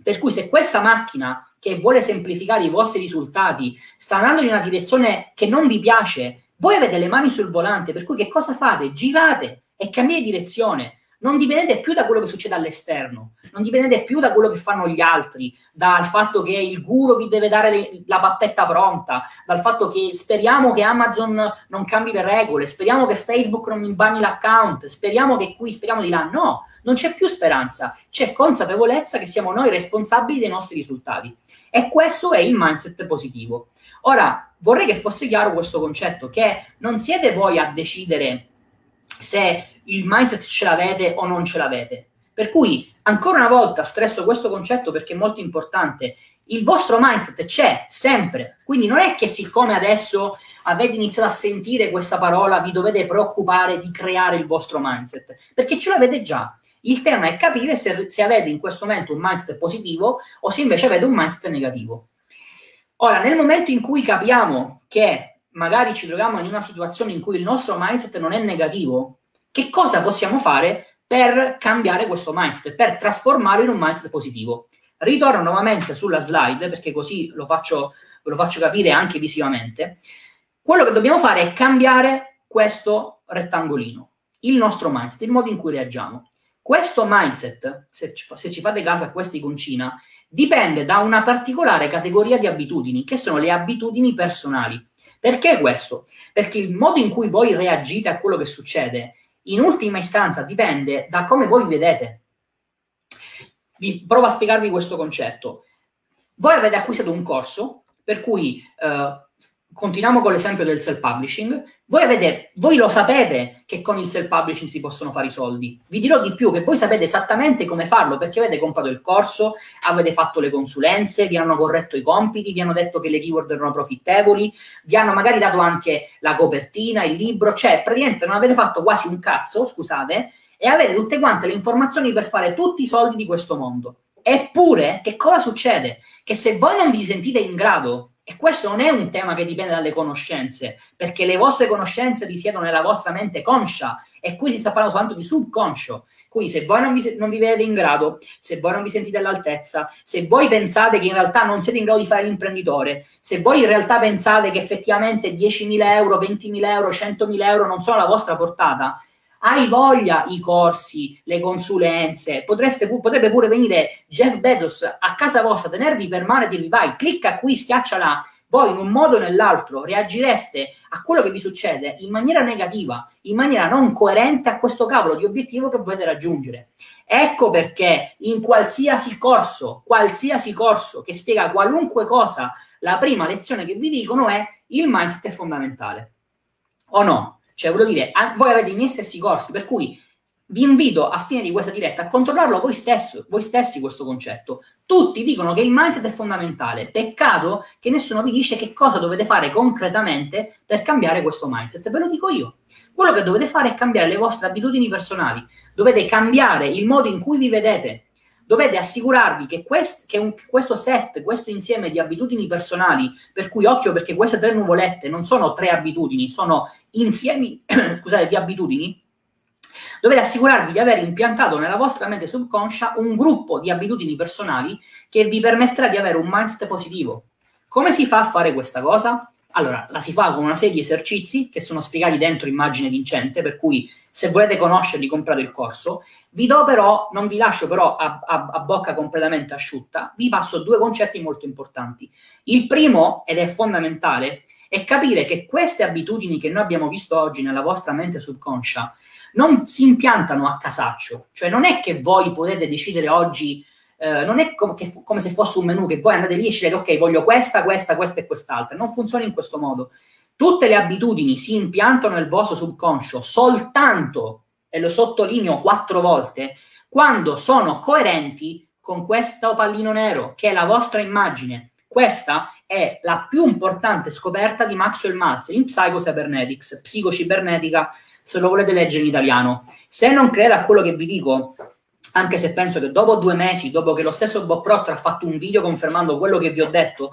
Per cui se questa macchina che vuole semplificare i vostri risultati sta andando in una direzione che non vi piace, voi avete le mani sul volante, per cui che cosa fate? Girate e cambiate direzione non dipendete più da quello che succede all'esterno, non dipendete più da quello che fanno gli altri, dal fatto che il guru vi deve dare la pappetta pronta, dal fatto che speriamo che Amazon non cambi le regole, speriamo che Facebook non mi banni l'account, speriamo che qui, speriamo di là. No, non c'è più speranza, c'è consapevolezza che siamo noi responsabili dei nostri risultati. E questo è il mindset positivo. Ora, vorrei che fosse chiaro questo concetto, che non siete voi a decidere se il mindset ce l'avete o non ce l'avete. Per cui, ancora una volta, stresso questo concetto perché è molto importante. Il vostro mindset c'è sempre, quindi non è che siccome adesso avete iniziato a sentire questa parola vi dovete preoccupare di creare il vostro mindset, perché ce l'avete già. Il tema è capire se, se avete in questo momento un mindset positivo o se invece avete un mindset negativo. Ora, nel momento in cui capiamo che magari ci troviamo in una situazione in cui il nostro mindset non è negativo, che cosa possiamo fare per cambiare questo mindset, per trasformarlo in un mindset positivo. Ritorno nuovamente sulla slide perché così lo faccio, lo faccio capire anche visivamente. Quello che dobbiamo fare è cambiare questo rettangolino, il nostro mindset, il modo in cui reagiamo. Questo mindset, se ci, se ci fate caso a questa iconcina, dipende da una particolare categoria di abitudini, che sono le abitudini personali. Perché questo? Perché il modo in cui voi reagite a quello che succede, in ultima istanza, dipende da come voi vedete. Vi provo a spiegarvi questo concetto. Voi avete acquistato un corso per cui eh, continuiamo con l'esempio del self-publishing. Voi, avete, voi lo sapete che con il self-publishing si possono fare i soldi. Vi dirò di più che voi sapete esattamente come farlo perché avete comprato il corso, avete fatto le consulenze, vi hanno corretto i compiti, vi hanno detto che le keyword erano profittevoli, vi hanno magari dato anche la copertina, il libro, cioè praticamente non avete fatto quasi un cazzo, scusate, e avete tutte quante le informazioni per fare tutti i soldi di questo mondo. Eppure, che cosa succede? Che se voi non vi sentite in grado e questo non è un tema che dipende dalle conoscenze, perché le vostre conoscenze risiedono nella vostra mente conscia e qui si sta parlando soltanto di subconscio. Quindi se voi non vi, non vi vedete in grado, se voi non vi sentite all'altezza, se voi pensate che in realtà non siete in grado di fare l'imprenditore, se voi in realtà pensate che effettivamente 10.000 euro, 20.000 euro, 100.000 euro non sono alla vostra portata, hai voglia i corsi, le consulenze, Potreste, potrebbe pure venire Jeff Bezos a casa vostra, tenervi per mano e dirvi vai, clicca qui, schiaccia là, voi in un modo o nell'altro reagireste a quello che vi succede in maniera negativa, in maniera non coerente a questo cavolo di obiettivo che volete raggiungere. Ecco perché in qualsiasi corso, qualsiasi corso che spiega qualunque cosa, la prima lezione che vi dicono è il mindset è fondamentale. O no? Cioè, voglio dire, voi avete i miei stessi corsi, per cui vi invito a fine di questa diretta a controllarlo voi, stesso, voi stessi questo concetto. Tutti dicono che il mindset è fondamentale. Peccato che nessuno vi dice che cosa dovete fare concretamente per cambiare questo mindset. Ve lo dico io. Quello che dovete fare è cambiare le vostre abitudini personali. Dovete cambiare il modo in cui vi vedete. Dovete assicurarvi che, quest, che un, questo set, questo insieme di abitudini personali, per cui occhio perché queste tre nuvolette non sono tre abitudini, sono insiemi scusate, di abitudini, dovete assicurarvi di aver impiantato nella vostra mente subconscia un gruppo di abitudini personali che vi permetterà di avere un mindset positivo. Come si fa a fare questa cosa? Allora, la si fa con una serie di esercizi che sono spiegati dentro immagine vincente, per cui se volete conoscerli comprate il corso. Vi do però, non vi lascio però a, a, a, bocca completamente asciutta, vi passo due concetti molto importanti. Il primo, ed è fondamentale, è capire che queste abitudini che noi abbiamo visto oggi nella vostra mente subconscia non si impiantano a casaccio, cioè non è che voi potete decidere oggi, eh, non è com- che, come se fosse un menu che voi andate lì e scegliete ok, voglio questa, questa, questa e quest'altra, non funziona in questo modo. Tutte le abitudini si impiantano nel vostro subconscio soltanto, e lo sottolineo quattro volte, quando sono coerenti con questo pallino nero, che è la vostra immagine. Questa è la più importante scoperta di Maxwell Maltz in Psycho-Cybernetics, psicocibernetica, se lo volete leggere in italiano. Se non credete a quello che vi dico, anche se penso che dopo due mesi, dopo che lo stesso Bob Proctor ha fatto un video confermando quello che vi ho detto,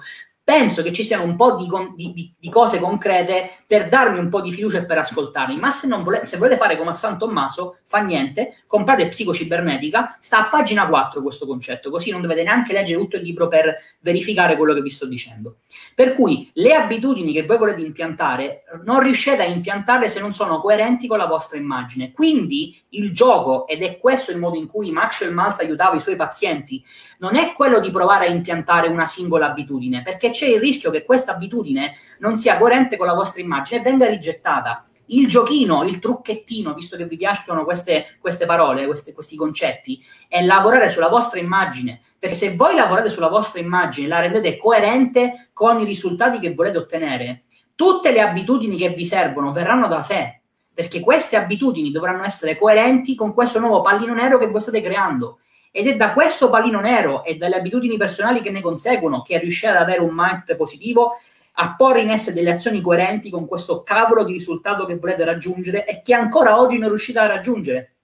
penso che ci siano un po' di, di, di, cose concrete per darmi un po' di fiducia e per ascoltarmi. Ma se, volete, se volete fare come a San Tommaso, fa niente, comprate Psicocibernetica, sta a pagina 4 questo concetto, così non dovete neanche leggere tutto il libro per verificare quello che vi sto dicendo. Per cui le abitudini che voi volete impiantare non riuscite a impiantarle se non sono coerenti con la vostra immagine. Quindi il gioco, ed è questo il modo in cui Maxwell Maltz aiutava i suoi pazienti, non è quello di provare a impiantare una singola abitudine, perché c'è il rischio che questa abitudine non sia coerente con la vostra immagine e venga rigettata. Il giochino, il trucchettino, visto che vi piacciono queste, queste parole, queste, questi concetti, è lavorare sulla vostra immagine, perché se voi lavorate sulla vostra immagine, la rendete coerente con i risultati che volete ottenere, tutte le abitudini che vi servono verranno da sé, perché queste abitudini dovranno essere coerenti con questo nuovo pallino nero che voi state creando. Ed è da questo pallino nero e dalle abitudini personali che ne conseguono che riuscire ad avere un mindset positivo, a porre in essere delle azioni coerenti con questo cavolo di risultato che volete raggiungere e che ancora oggi non riuscite a raggiungere.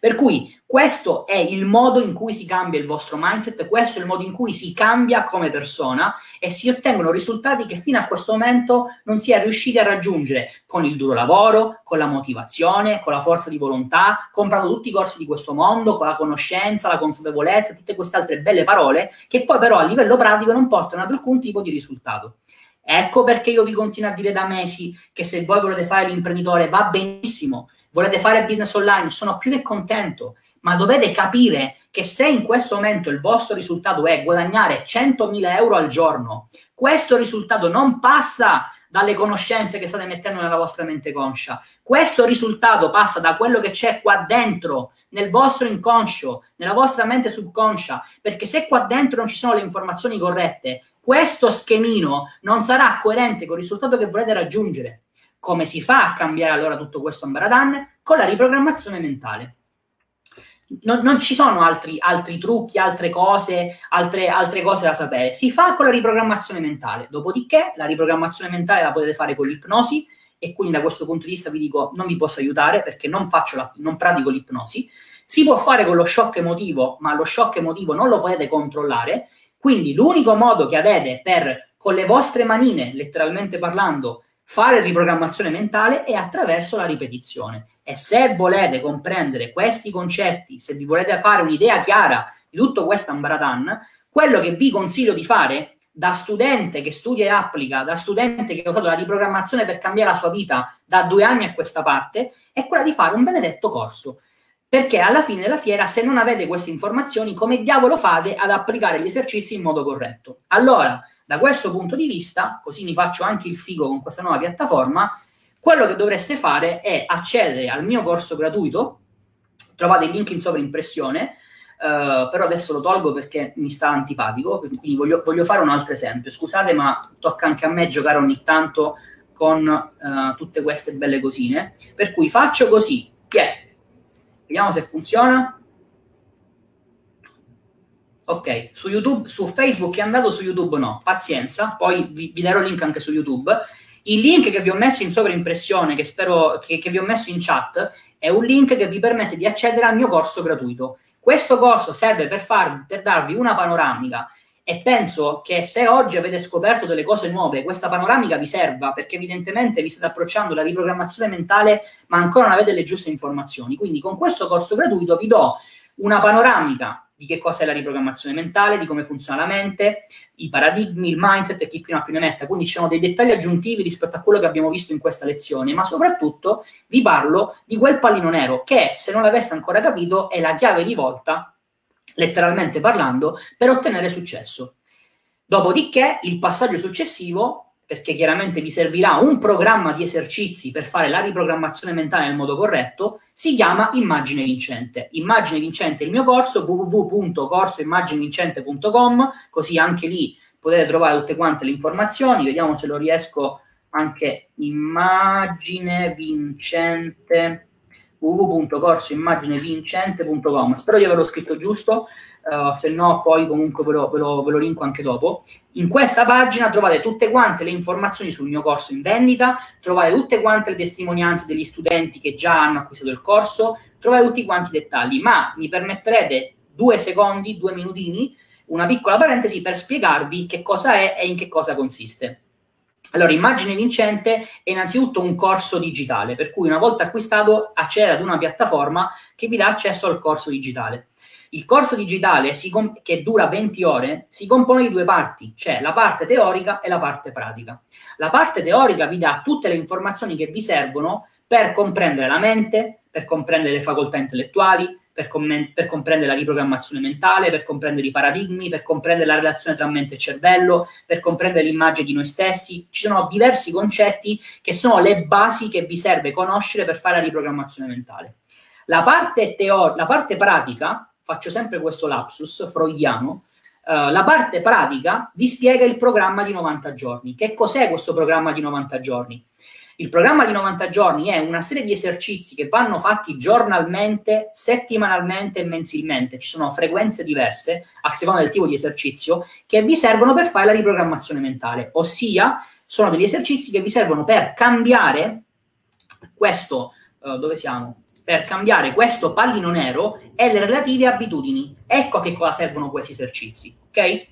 Per cui questo è il modo in cui si cambia il vostro mindset, questo è il modo in cui si cambia come persona e si ottengono risultati che fino a questo momento non si è riusciti a raggiungere con il duro lavoro, con la motivazione, con la forza di volontà, comprando tutti i corsi di questo mondo, con la conoscenza, la consapevolezza, tutte queste altre belle parole che poi però a livello pratico non portano ad alcun tipo di risultato. Ecco perché io vi continuo a dire da mesi che se voi volete fare l'imprenditore va benissimo, volete fare business online, sono più che contento, ma dovete capire che se in questo momento il vostro risultato è guadagnare 100.000 euro al giorno, questo risultato non passa dalle conoscenze che state mettendo nella vostra mente conscia. Questo risultato passa da quello che c'è qua dentro, nel vostro inconscio, nella vostra mente subconscia, perché se qua dentro non ci sono le informazioni corrette, questo schemino non sarà coerente con il risultato che volete raggiungere. Come si fa a cambiare allora tutto questo in Baradan? Con la riprogrammazione mentale. Non, non, ci sono altri, altri, trucchi, altre cose, altre, altre, cose da sapere. Si fa con la riprogrammazione mentale. Dopodiché, la riprogrammazione mentale la potete fare con l'ipnosi. E quindi, da questo punto di vista, vi dico: non vi posso aiutare perché non, la, non pratico l'ipnosi. Si può fare con lo shock emotivo, ma lo shock emotivo non lo potete controllare. Quindi, l'unico modo che avete per, con le vostre manine, letteralmente parlando, fare riprogrammazione mentale è attraverso la ripetizione. E se volete comprendere questi concetti, se vi volete fare un'idea chiara di tutto questo Ambradan, quello che vi consiglio di fare da studente che studia e applica, da studente che ha usato la riprogrammazione per cambiare la sua vita da due anni a questa parte, è quella di fare un benedetto corso. Perché alla fine della fiera, se non avete queste informazioni, come diavolo fate ad applicare gli esercizi in modo corretto? Allora, da questo punto di vista, così mi faccio anche il figo con questa nuova piattaforma, quello che dovreste fare è accedere al mio corso gratuito, trovate il link in sovraimpressione, Uh, però adesso lo tolgo perché mi sta antipatico, quindi voglio, voglio, fare un altro esempio. Scusate, ma tocca anche a me giocare ogni tanto con uh, tutte queste belle cosine. Per cui faccio così, yeah. vediamo se funziona. Ok, su YouTube, su Facebook è andato, su YouTube no, pazienza, poi vi, vi darò link anche su YouTube. Il link che vi ho messo in sovraimpressione, che spero che, che vi ho messo in chat, è un link che vi permette di accedere al mio corso gratuito. Questo corso serve per, far, per darvi una panoramica e penso che se oggi avete scoperto delle cose nuove, questa panoramica vi serva perché evidentemente vi state approcciando alla riprogrammazione mentale, ma ancora non avete le giuste informazioni. Quindi con questo corso gratuito vi do una panoramica di che cosa è la riprogrammazione mentale, di come funziona la mente, i paradigmi, il mindset e chi ha più ne metta. Quindi ci sono dei dettagli aggiuntivi rispetto a quello che abbiamo visto in questa lezione, ma soprattutto vi parlo di quel pallino nero che, se non l'aveste ancora capito, è la chiave di volta, letteralmente parlando, per ottenere successo. Dopodiché il passaggio successivo perché chiaramente vi servirà un programma di esercizi per fare la riprogrammazione mentale nel modo corretto, si chiama Immagine Vincente. Immagine Vincente è il mio corso, www.corsoimmaginevincente.com, così anche lì potete trovare tutte quante le informazioni, vediamo se lo riesco anche. Immagine Vincente www.corsoimmaginevincente.com spero di averlo scritto giusto uh, se no poi comunque ve lo, ve, lo, ve lo, linko anche dopo. In questa pagina trovate tutte quante le informazioni sul mio corso in vendita, trovate tutte quante le testimonianze degli studenti che già hanno acquistato il corso, trovate tutti quanti i dettagli, ma mi permetterete due secondi, due minutini, una piccola parentesi per spiegarvi che cosa è e in che cosa consiste. Allora, Immagine Vincente è innanzitutto un corso digitale, per cui una volta acquistato accede ad una piattaforma che vi dà accesso al corso digitale. Il corso digitale, comp- che dura 20 ore, si compone di due parti, cioè la parte teorica e la parte pratica. La parte teorica vi dà tutte le informazioni che vi servono per comprendere la mente, per comprendere le facoltà intellettuali, per, com- per, comprendere la riprogrammazione mentale, per comprendere i paradigmi, per comprendere la relazione tra mente e cervello, per comprendere l'immagine di noi stessi. Ci sono diversi concetti che sono le basi che vi serve conoscere per fare la riprogrammazione mentale. La parte, teo- la parte pratica faccio sempre questo lapsus freudiano, uh, la parte pratica vi spiega il programma di 90 giorni. Che cos'è questo programma di 90 giorni? Il programma di 90 giorni è una serie di esercizi che vanno fatti giornalmente, settimanalmente e mensilmente. Ci sono frequenze diverse a seconda del tipo di esercizio che vi servono per fare la riprogrammazione mentale, ossia sono degli esercizi che vi servono per cambiare questo, uh, dove siamo? Per cambiare questo pallino nero e le relative abitudini. Ecco a che cosa servono questi esercizi, ok?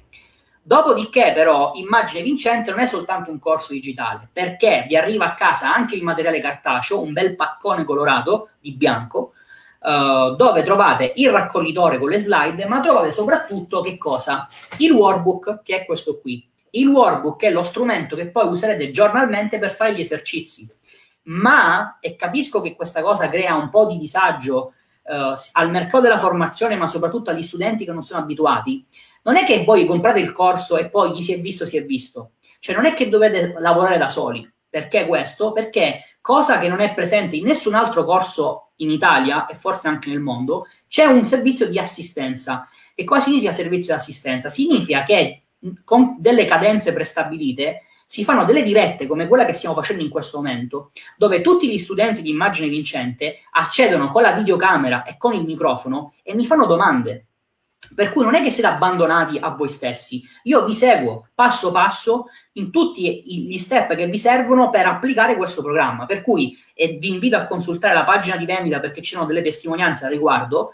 Dopodiché, però, Immagine Vincente non è soltanto un corso digitale, perché vi arriva a casa anche il materiale cartaceo, un bel paccone colorato di bianco, uh, dove trovate il raccoglitore con le slide, ma trovate soprattutto che cosa? Il workbook, che è questo qui. Il workbook è lo strumento che poi userete giornalmente per fare gli esercizi. Ma, e capisco che questa cosa crea un po' di disagio uh, al mercato della formazione, ma soprattutto agli studenti che non sono abituati, non è che voi comprate il corso e poi chi si è visto si è visto. Cioè non è che dovete lavorare da soli. Perché questo? Perché cosa che non è presente in nessun altro corso in Italia e forse anche nel mondo, c'è un servizio di assistenza. E cosa significa servizio di assistenza? Significa che con delle cadenze prestabilite si fanno delle dirette come quella che stiamo facendo in questo momento, dove tutti gli studenti di immagine vincente accedono con la videocamera e con il microfono e mi fanno domande. Per cui non è che siete abbandonati a voi stessi, io vi seguo passo passo in tutti gli step che vi servono per applicare questo programma. Per cui vi invito a consultare la pagina di vendita perché ci sono delle testimonianze al riguardo.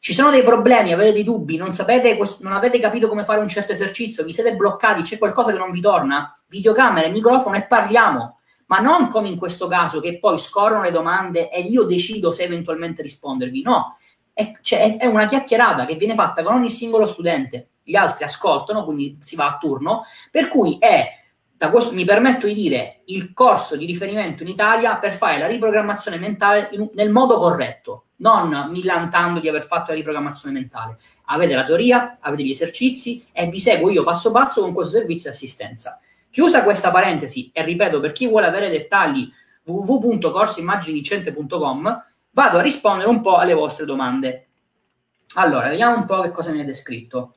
Ci sono dei problemi, avete dei dubbi, non, sapete, non avete capito come fare un certo esercizio, vi siete bloccati, c'è qualcosa che non vi torna, videocamera, microfono e parliamo, ma non come in questo caso che poi scorrono le domande e io decido se eventualmente rispondervi. No, è, cioè, è una chiacchierata che viene fatta con ogni singolo studente. Gli altri ascoltano, quindi si va a turno, per cui è, questo mi permetto di dire, il corso di riferimento in Italia per fare la riprogrammazione mentale in, nel modo corretto, non millantando di aver fatto la riprogrammazione mentale. Avete la teoria, avete gli esercizi e vi seguo io passo passo con questo servizio di assistenza. Chiusa questa parentesi, e ripeto, per chi vuole avere dettagli, www.corsoimmaginivicente.com vado a rispondere un po' alle vostre domande. Allora, vediamo un po' che cosa mi avete scritto.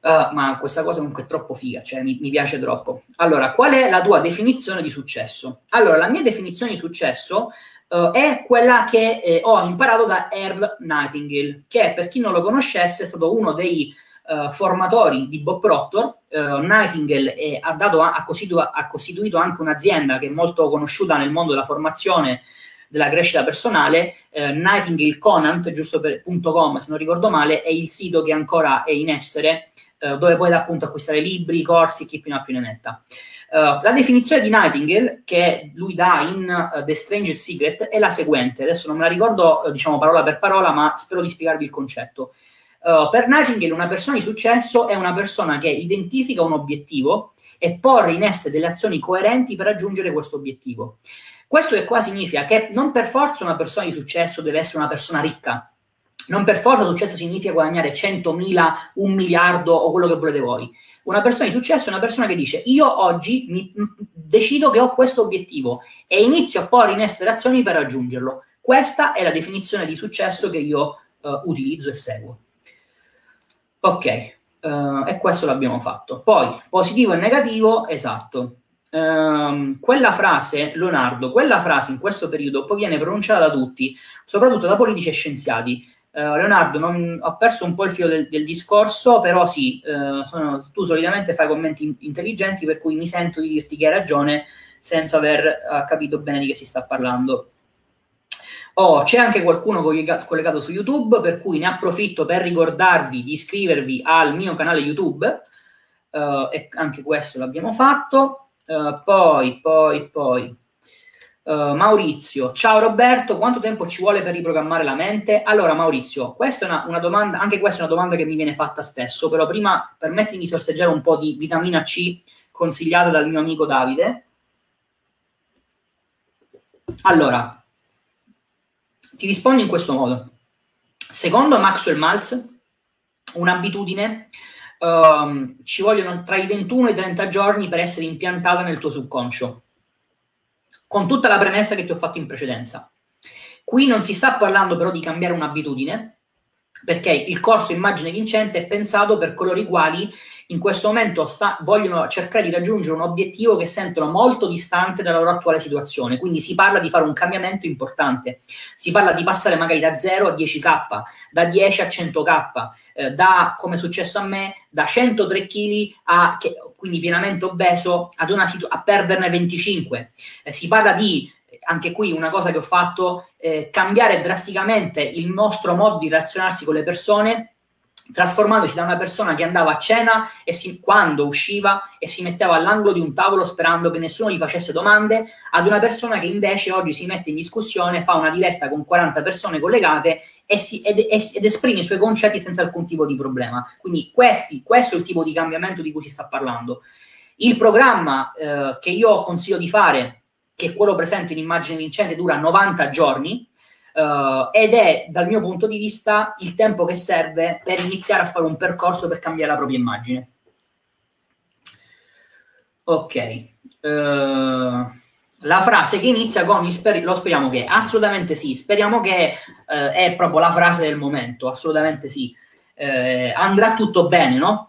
Uh, ma questa cosa comunque è troppo figa, cioè mi, mi, piace troppo. Allora, qual è la tua definizione di successo? Allora, la mia definizione di successo uh, è quella che eh, ho imparato da Earl Nightingale, che per chi non lo conoscesse è stato uno dei uh, formatori di Bob Proctor. Nightingale è, ha, dato, ha, costituito, ha costituito anche un'azienda che è molto conosciuta nel mondo della formazione della crescita personale, eh, Nightingale Conant, giusto per .com se non ricordo male, è il sito che ancora è in essere, eh, dove puoi appunto acquistare libri, corsi, chi più ne ha più ne metta. Uh, la definizione di Nightingale che lui dà in uh, The Strange Secret è la seguente, adesso non me la ricordo uh, diciamo parola per parola, ma spero di spiegarvi il concetto. per Nightingale una persona di successo è una persona che identifica un obiettivo e porre in essere delle azioni coerenti per raggiungere questo obiettivo. Questo che qua significa che non per forza una persona di successo deve essere una persona ricca. Non per forza successo significa guadagnare 100.000, un miliardo o quello che volete voi. Una persona di successo è una persona che dice io oggi mi, decido che ho questo obiettivo e inizio a porre in essere azioni per raggiungerlo. Questa è la definizione di successo che io uh, utilizzo e seguo. Ok, uh, e questo l'abbiamo fatto. Poi, positivo e negativo, esatto ehm, quella frase, Leonardo, quella frase in questo periodo poi viene pronunciata da tutti, soprattutto da politici e scienziati. Eh, Leonardo, non, ho perso un po' il filo del, del discorso, però sì, eh, sono, tu solitamente fai commenti in, intelligenti, per cui mi sento di dirti che hai ragione senza aver uh, capito bene di che si sta parlando. Oh, c'è anche qualcuno collegato su YouTube, per cui ne approfitto per ricordarvi di iscrivervi al mio canale YouTube, uh, e anche questo l'abbiamo fatto. Uh, poi, poi, poi. Uh, Maurizio, ciao Roberto, quanto tempo ci vuole per riprogrammare la mente? Allora Maurizio, questa è una, una, domanda, anche questa è una domanda che mi viene fatta spesso, però prima permettimi di sorseggiare un po' di vitamina C consigliata dal mio amico Davide. Allora, ti rispondo in questo modo. Secondo Maxwell Maltz, un'abitudine um, ci vogliono tra i 21 e i 30 giorni per essere impiantata nel tuo subconscio, con tutta la premessa che ti ho fatto in precedenza. Qui non si sta parlando però di cambiare un'abitudine, perché il corso Immagine Vincente è pensato per coloro i quali in questo momento sta, vogliono cercare di raggiungere un obiettivo che sentono molto distante dalla loro attuale situazione. Quindi si parla di fare un cambiamento importante, si parla di passare magari da 0 a 10k, da 10 a 100k, eh, da, come è successo a me, da 103 kg a, che, quindi pienamente obeso, ad una situ- a perderne 25. Eh, si parla di anche qui una cosa che ho fatto, eh, cambiare drasticamente il nostro modo di relazionarsi con le persone trasformandoci da una persona che andava a cena e si, quando usciva e si metteva all'angolo di un tavolo sperando che nessuno gli facesse domande, ad una persona che invece oggi si mette in discussione, fa una diretta con 40 persone collegate e si, ed, ed, esprime i suoi concetti senza alcun tipo di problema. Quindi questi, questo è il tipo di cambiamento di cui si sta parlando. Il programma eh, che io consiglio di fare, che quello presente in immagine vincente, dura 90 giorni, Uh, ed è dal mio punto di vista il tempo che serve per iniziare a fare un percorso per cambiare la propria immagine. Ok, uh, la frase che inizia con sper- lo speriamo che, assolutamente sì, speriamo che uh, è proprio la frase del momento, assolutamente sì. andrà tutto bene, no?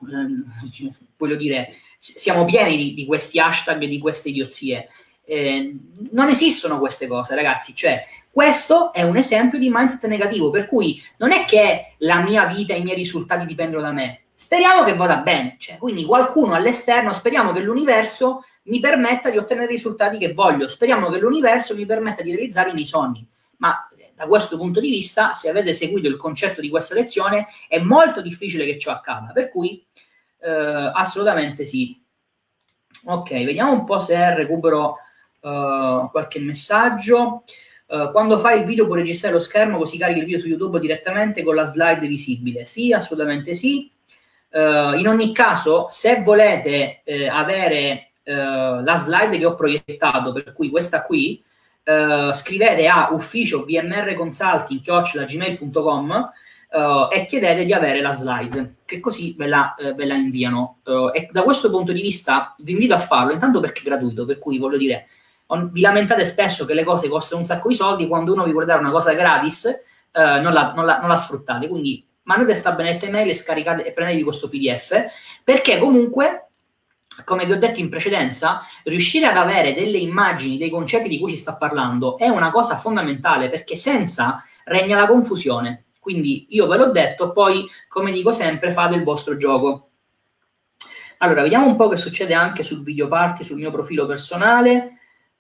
voglio dire, siamo pieni di, di questi hashtag di queste idiozie. Eh, non esistono queste cose, ragazzi. Cioè, questo è un esempio di mindset negativo, per cui non è che la mia vita e i miei risultati dipendono da me. Speriamo che vada bene, cioè, quindi qualcuno all'esterno, speriamo che l'universo mi permetta di ottenere i risultati che voglio, speriamo che l'universo mi permetta di realizzare i miei sogni. Ma eh, da questo punto di vista, se avete seguito il concetto di questa lezione, è molto difficile che ciò accada, per cui eh, assolutamente sì. Ok, vediamo un po' se recupero uh, qualche messaggio. Uh, quando fai il video puoi registrare lo schermo così carichi il video su YouTube direttamente con la slide visibile? Sì, assolutamente sì. Uh, in ogni caso, se volete eh, avere uh, la slide che ho proiettato, per cui questa qui, scrivete a ufficio vmrconsulting.gmail.com e chiedete di avere la slide, che così ve la, ve la inviano. e da questo punto di vista vi invito a farlo, intanto perché è gratuito, per cui voglio dire vi lamentate spesso che le cose costano un sacco di soldi, quando uno vi vuole dare una cosa gratis eh, non, la, non, la, non, la, sfruttate. Quindi mandate sta benedetta email e scaricate e prendetevi questo PDF, perché comunque, come vi ho detto in precedenza, riuscire ad avere delle immagini, dei concetti di cui si sta parlando è una cosa fondamentale, perché senza regna la confusione. Quindi io ve l'ho detto, poi, come dico sempre, fate il vostro gioco. Allora, vediamo un po' che succede anche sul video party, sul mio profilo personale.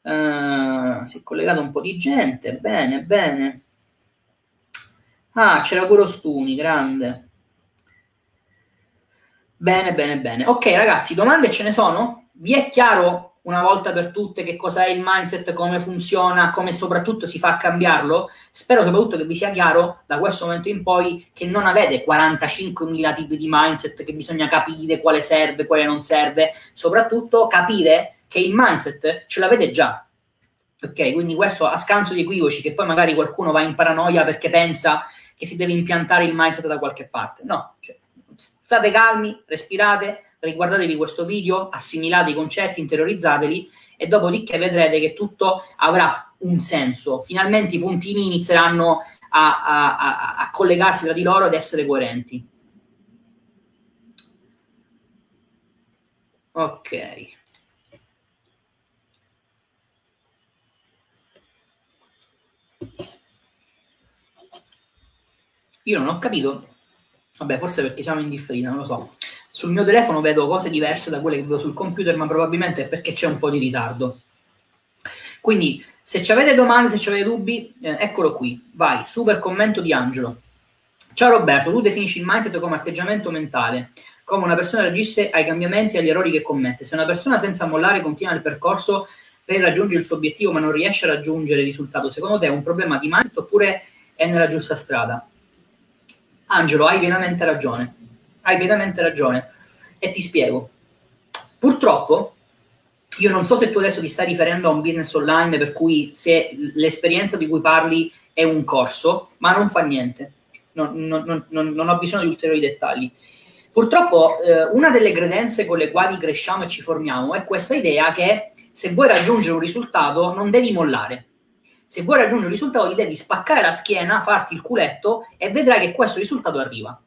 Uh, si è collegato un po' di gente, bene, bene. Ah, c'era pure Stuni, grande. Bene, bene, bene. Ok, ragazzi, domande ce ne sono? Vi è chiaro una volta per tutte che cos'è il mindset, come funziona, come soprattutto si fa a cambiarlo? Spero soprattutto che vi sia chiaro da questo momento in poi che non avete 45.000 tipi di mindset che bisogna capire quale serve, quale non serve, soprattutto capire che il mindset ce l'avete già. Ok, quindi questo a scanso di equivoci che poi magari qualcuno va in paranoia perché pensa che si deve impiantare il mindset da qualche parte. No, cioè, state calmi, respirate, riguardatevi questo video, assimilate i concetti, interiorizzateli e dopodiché vedrete che tutto avrà un senso. Finalmente i puntini inizieranno a, a, a, a collegarsi tra di loro ed essere coerenti. Ok. Io non ho capito, vabbè, forse perché siamo in differita, non lo so. Sul mio telefono vedo cose diverse da quelle che vedo sul computer, ma probabilmente è perché c'è un po' di ritardo. Quindi, se ci avete domande, se ci avete dubbi, eh, eccolo qui. Vai, super commento di Angelo. Ciao Roberto, tu definisci il mindset come atteggiamento mentale, come una persona reagisce ai cambiamenti e agli errori che commette. Se una persona senza mollare continua il percorso per raggiungere il suo obiettivo ma non riesce a raggiungere il risultato, secondo te è un problema di mindset oppure è nella giusta strada? Angelo, hai pienamente ragione. Hai pienamente ragione. E ti spiego. Purtroppo, io non so se tu adesso ti stai riferendo a un business online per cui se l'esperienza di cui parli è un corso, ma non fa niente. Non, non, non, non ho bisogno di ulteriori dettagli. Purtroppo, eh, una delle credenze con le quali cresciamo e ci formiamo è questa idea che se vuoi raggiungere un risultato non devi mollare. Se vuoi raggiungere un risultato ti devi spaccare la schiena, farti il culetto e vedrai che questo risultato arriva.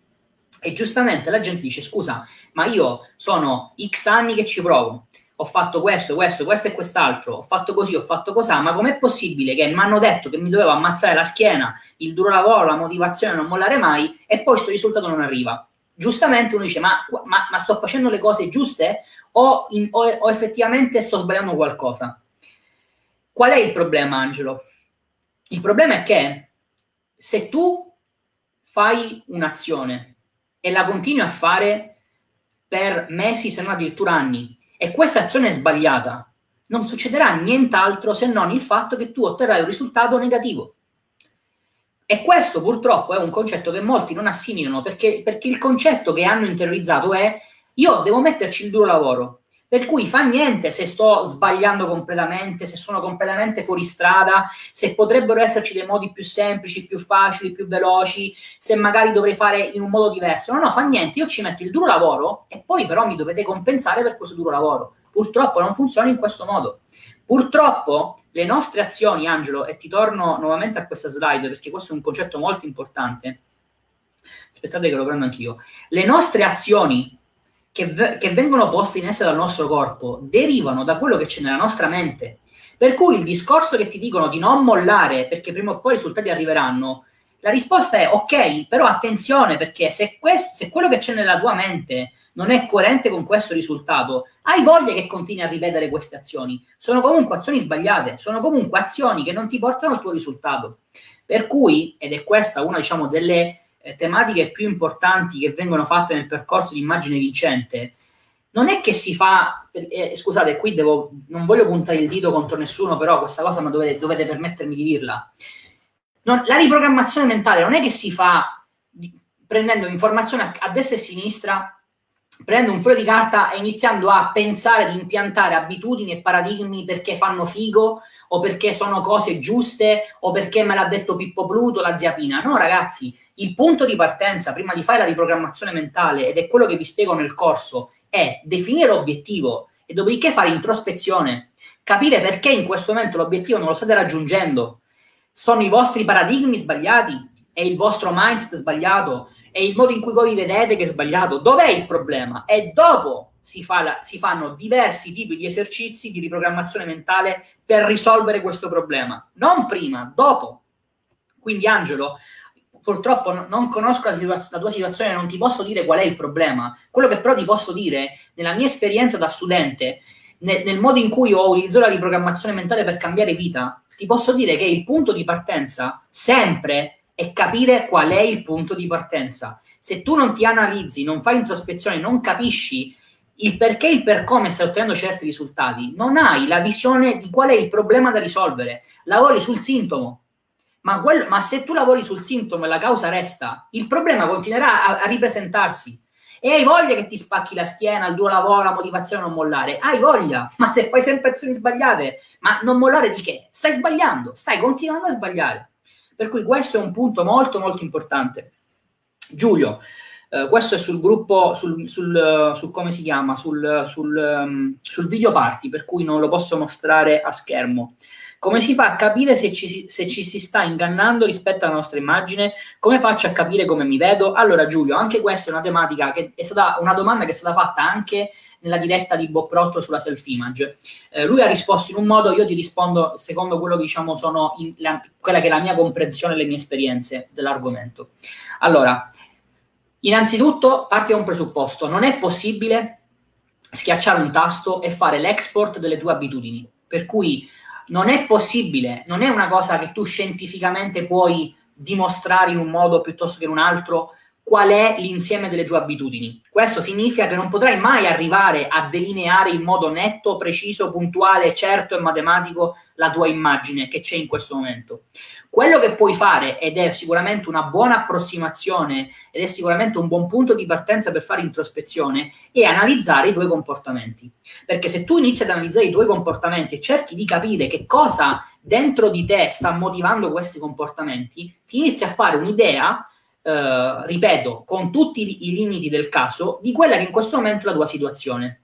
E giustamente la gente dice scusa, ma io sono X anni che ci provo, ho fatto questo, questo, questo e quest'altro, ho fatto così, ho fatto così, ma com'è possibile che mi hanno detto che mi dovevo ammazzare la schiena, il duro lavoro, la motivazione, non mollare mai e poi questo risultato non arriva? Giustamente uno dice ma, ma, ma sto facendo le cose giuste o, in, o, o effettivamente sto sbagliando qualcosa. Qual è il problema, Angelo? Il problema è che se tu fai un'azione e la continui a fare per mesi, se non addirittura anni, e questa azione è sbagliata, non succederà nient'altro se non il fatto che tu otterrai un risultato negativo. E questo purtroppo è un concetto che molti non assimilano perché, perché il concetto che hanno interiorizzato è io devo metterci il duro lavoro, per cui fa niente se sto sbagliando completamente, se sono completamente fuori strada, se potrebbero esserci dei modi più semplici, più facili, più veloci, se magari dovrei fare in un modo diverso. No, no, fa niente, io ci metto il duro lavoro e poi però mi dovete compensare per questo duro lavoro. Purtroppo non funziona in questo modo. Purtroppo le nostre azioni, Angelo, e ti torno nuovamente a questa slide perché questo è un concetto molto importante. Aspettate che lo prendo anch'io. Le nostre azioni che, v- che vengono poste in essere dal nostro corpo derivano da quello che c'è nella nostra mente. Per cui il discorso che ti dicono di non mollare perché prima o poi i risultati arriveranno, la risposta è ok, però attenzione perché se, quest- se quello che c'è nella tua mente non è coerente con questo risultato, hai voglia che continui a ripetere queste azioni. Sono comunque azioni sbagliate, sono comunque azioni che non ti portano al tuo risultato. Per cui, ed è questa una diciamo, delle eh, tematiche più importanti che vengono fatte nel percorso di immagine vincente, non è che si fa, eh, scusate, qui devo, non voglio puntare il dito contro nessuno, però questa cosa ma dovete, dovete permettermi di dirla. Non, la riprogrammazione mentale non è che si fa prendendo informazioni a, a destra e a sinistra, prendendo un foglio di carta e iniziando a pensare di impiantare abitudini e paradigmi perché fanno figo o perché sono cose giuste o perché me l'ha detto Pippo Pluto, la zia Pina. No, ragazzi, il punto di partenza prima di fare la riprogrammazione mentale, ed è quello che vi spiego nel corso, è definire l'obiettivo e dopodiché fare introspezione, capire perché in questo momento l'obiettivo non lo state raggiungendo. Sono i vostri paradigmi sbagliati? È il vostro mindset sbagliato? È il modo in cui voi vi vedete che è sbagliato? Dov'è il problema? E dopo si, fa la, si fanno diversi tipi di esercizi di riprogrammazione mentale per risolvere questo problema. Non prima, dopo. Quindi Angelo, purtroppo non conosco la, situaz- la, tua situazione, non ti posso dire qual è il problema. Quello che però ti posso dire, nella mia esperienza da studente, nel, nel modo in cui ho utilizzato la riprogrammazione mentale per cambiare vita, ti posso dire che il punto di partenza sempre è capire qual è il punto di partenza. Se tu non ti analizzi, non fai introspezione, non capisci il perché e il per come stai ottenendo certi risultati, non hai la visione di qual è il problema da risolvere. Lavori sul sintomo, ma, quello, ma, se tu lavori sul sintomo e la causa resta, il problema continuerà a, a, ripresentarsi. E hai voglia che ti spacchi la schiena, il tuo lavoro, la motivazione a non mollare. Hai voglia, ma se fai sempre azioni sbagliate, ma non mollare di che? Stai sbagliando, stai continuando a sbagliare. Per cui questo è un punto molto molto importante. Giulio, eh, questo è sul gruppo, sul, sul, sul come si chiama, sul, um, sul video party, per cui non lo posso mostrare a schermo. Come si fa a capire se ci, se ci, si sta ingannando rispetto alla nostra immagine? Come faccio a capire come mi vedo? Allora, Giulio, anche questa è una tematica che è stata una domanda che è stata fatta anche nella diretta di Bob Protto sulla self-image. Eh, lui ha risposto in un modo, io ti rispondo secondo quello che diciamo sono in, la, quella che è la mia comprensione e le mie esperienze dell'argomento. Allora, innanzitutto parti da un presupposto, non è possibile schiacciare un tasto e fare l'export delle tue abitudini. Per cui non è possibile, non è una cosa che tu scientificamente puoi dimostrare in un modo piuttosto che in un altro qual è l'insieme delle tue abitudini. Questo significa che non potrai mai arrivare a delineare in modo netto, preciso, puntuale, certo e matematico la tua immagine che c'è in questo momento. Quello che puoi fare, ed è sicuramente una buona approssimazione ed è sicuramente un buon punto di partenza per fare introspezione, è analizzare i tuoi comportamenti. Perché se tu inizi ad analizzare i tuoi comportamenti e cerchi di capire che cosa dentro di te sta motivando questi comportamenti, ti inizi a fare un'idea eh, ripeto, con tutti i limiti del caso, di quella che in questo momento è la tua situazione.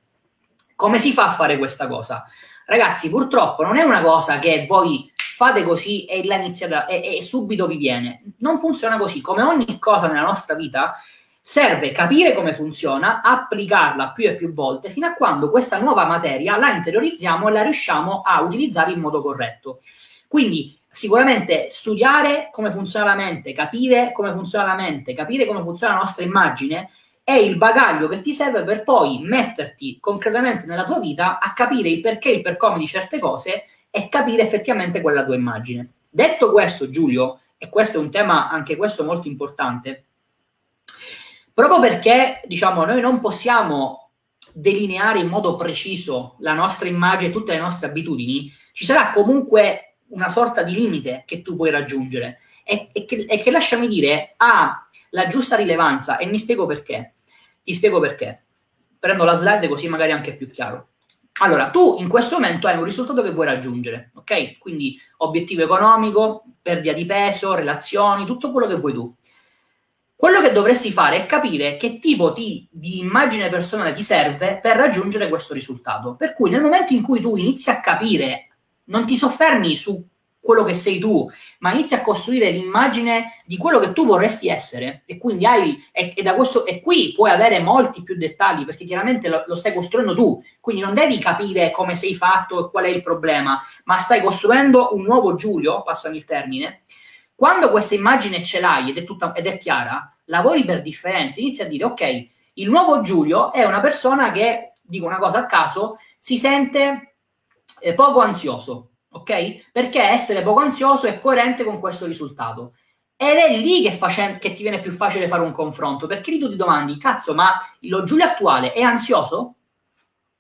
Come si fa a fare questa cosa? Ragazzi, purtroppo non è una cosa che voi fate così e la iniziata e, e subito vi viene. Non funziona così. Come ogni cosa nella nostra vita, serve capire come funziona, applicarla più e più volte fino a quando questa nuova materia la interiorizziamo e la riusciamo a utilizzare in modo corretto. Quindi sicuramente studiare come funziona la mente, capire come funziona la mente, capire come funziona la nostra immagine è il bagaglio che ti serve per poi metterti concretamente nella tua vita a capire il perché e il per come di certe cose e capire effettivamente qual è la tua immagine. Detto questo, Giulio, e questo è un tema anche questo molto importante, proprio perché diciamo noi non possiamo delineare in modo preciso la nostra immagine, tutte le nostre abitudini, ci sarà comunque una sorta di limite che tu puoi raggiungere e, e, che, e che lasciami dire ha la giusta rilevanza e mi spiego perché. Ti spiego perché. Prendo la slide così magari è anche più chiaro. Allora, tu in questo momento hai un risultato che vuoi raggiungere, ok? Quindi obiettivo economico, perdita di peso, relazioni, tutto quello che vuoi tu. Quello che dovresti fare è capire che tipo di, di, immagine personale ti serve per raggiungere questo risultato. Per cui nel momento in cui tu inizi a capire, non ti soffermi su quello che sei tu, ma inizi a costruire l'immagine di quello che tu vorresti essere. E quindi hai, e, e da questo, e qui puoi avere molti più dettagli perché chiaramente lo, lo, stai costruendo tu, quindi non devi capire come sei fatto e qual è il problema, ma stai costruendo un nuovo Giulio, passami il termine, quando questa immagine ce l'hai ed è, tutta, ed è chiara, lavori per differenza, inizi a dire ok, il nuovo Giulio è una persona che, dico una cosa a caso, si sente eh, poco ansioso, ok? Perché essere poco ansioso è coerente con questo risultato. Ed è lì che, facen- che ti viene più facile fare un confronto, perché lì tu ti domandi, cazzo, ma lo Giulio attuale è ansioso?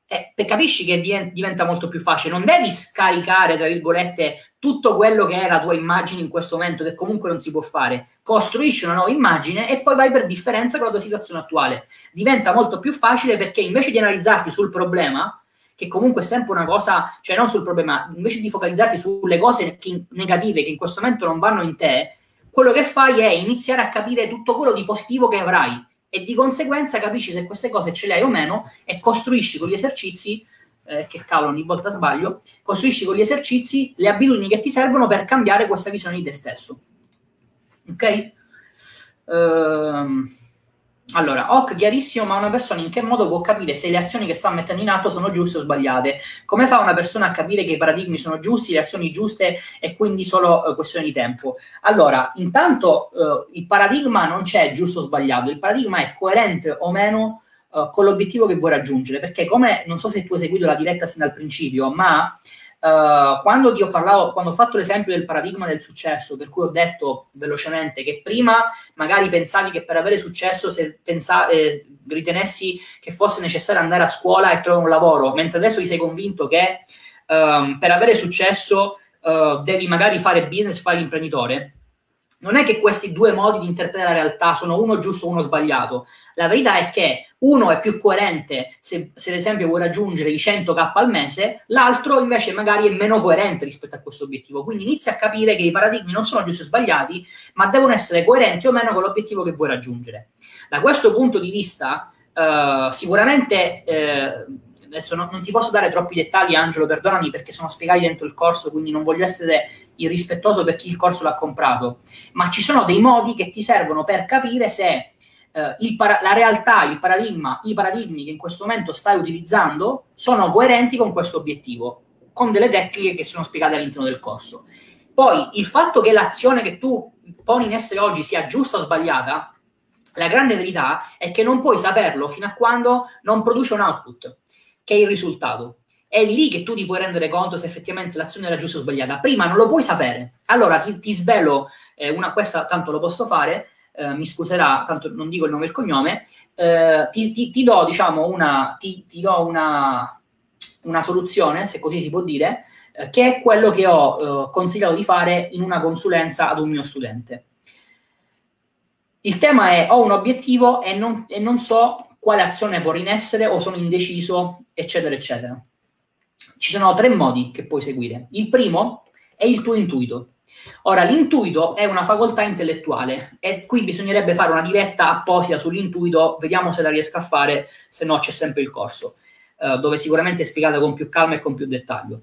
Eh, capisci che diventa molto più facile, non devi scaricare, tra virgolette, tutto quello che è la tua immagine in questo momento, che comunque non si può fare. Costruisci una nuova immagine e poi vai per differenza con la tua situazione attuale. Diventa molto più facile perché invece di analizzarti sul problema, che comunque è sempre una cosa, cioè non sul problema, invece di focalizzarti sulle cose che, negative che in questo momento non vanno in te, quello che fai è iniziare a capire tutto quello di positivo che avrai e di conseguenza capisci se queste cose ce le hai o meno e costruisci con gli esercizi, eh, che cavolo ogni volta sbaglio, costruisci con gli esercizi le abitudini che ti servono per cambiare questa visione di te stesso. Ok? Ehm... Allora, hoc chiarissimo, ma una persona in che modo può capire se le azioni che sta mettendo in atto sono giuste o sbagliate? Come fa una persona a capire che i paradigmi sono giusti, le azioni giuste e quindi solo uh, questione di tempo? Allora, intanto uh, il paradigma non c'è giusto o sbagliato, il paradigma è coerente o meno uh, con l'obiettivo che vuoi raggiungere, perché come non so se tu hai seguito la diretta sin dal principio, ma Uh, quando ti ho parlato, quando ho fatto l'esempio del paradigma del successo, per cui ho detto velocemente che prima magari pensavi che per avere successo se pensa, eh, ritenessi che fosse necessario andare a scuola e trovare un lavoro, mentre adesso ti sei convinto che um, per avere successo uh, devi magari fare business, fare l'imprenditore, non è che questi due modi di interpretare la realtà sono uno giusto e uno sbagliato. La verità è che uno è più coerente se, se ad esempio vuoi raggiungere i 100k al mese, l'altro invece magari è meno coerente rispetto a questo obiettivo. Quindi inizia a capire che i paradigmi non sono giusti o sbagliati, ma devono essere coerenti o meno con l'obiettivo che vuoi raggiungere. Da questo punto di vista, eh, sicuramente... Eh, adesso non, non, ti posso dare troppi dettagli, Angelo, perdonami perché sono spiegati dentro il corso, quindi non voglio essere irrispettoso per chi il corso l'ha comprato, ma ci sono dei modi che ti servono per capire se eh, para- la realtà, il paradigma, i paradigmi che in questo momento stai utilizzando sono coerenti con questo obiettivo, con delle tecniche che sono spiegate all'interno del corso. Poi il fatto che l'azione che tu poni in essere oggi sia giusta o sbagliata, la grande verità è che non puoi saperlo fino a quando non produce un output che è il risultato. È lì che tu ti puoi rendere conto se effettivamente l'azione era giusta o sbagliata. Prima non lo puoi sapere. Allora ti, ti svelo eh, una, questa tanto lo posso fare, eh, mi scuserà, tanto non dico il nome e il cognome, eh, ti, ti, ti, do, diciamo, una, ti, do una, una, soluzione, se così si può dire, eh, che è quello che ho eh, consigliato di fare in una consulenza ad un mio studente. Il tema è ho un obiettivo e non, e non so quale azione porre in essere o sono indeciso, eccetera, eccetera. Ci sono tre modi che puoi seguire. Il primo è il tuo intuito. Ora, l'intuito è una facoltà intellettuale e qui bisognerebbe fare una diretta apposita sull'intuito, vediamo se la riesco a fare, se no c'è sempre il corso, eh, dove sicuramente è spiegata con più calma e con più dettaglio.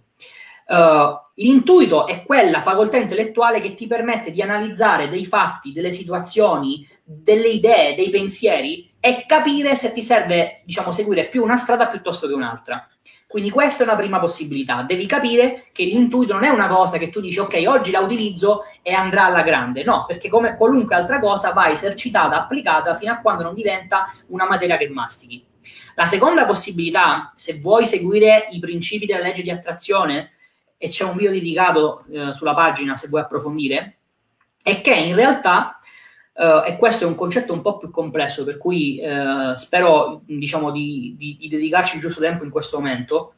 Uh, l'intuito è quella facoltà intellettuale che ti permette di analizzare dei fatti, delle situazioni, delle idee, dei pensieri e capire se ti serve, diciamo, seguire più una strada piuttosto che un'altra. Quindi questa è una prima possibilità. Devi capire che l'intuito non è una cosa che tu dici ok, oggi la utilizzo e andrà alla grande. No, perché come qualunque altra cosa va esercitata, applicata fino a quando non diventa una materia che mastichi. La seconda possibilità, se vuoi seguire i principi della legge di attrazione, e c'è un video dedicato eh, sulla pagina se vuoi approfondire, è che in realtà, eh, e questo è un concetto un po' più complesso, per cui eh, spero diciamo, di, di, di, dedicarci il giusto tempo in questo momento,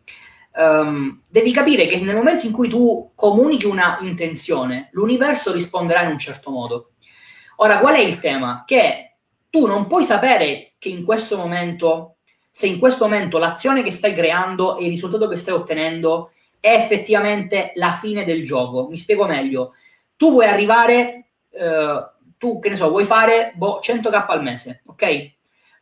um, devi capire che nel momento in cui tu comunichi una intenzione, l'universo risponderà in un certo modo. Ora, qual è il tema? Che tu non puoi sapere che in questo momento, se in questo momento l'azione che stai creando e il risultato che stai ottenendo è effettivamente la fine del gioco. Mi spiego meglio. Tu vuoi arrivare, eh, tu che ne so, vuoi fare boh, 100k al mese, ok?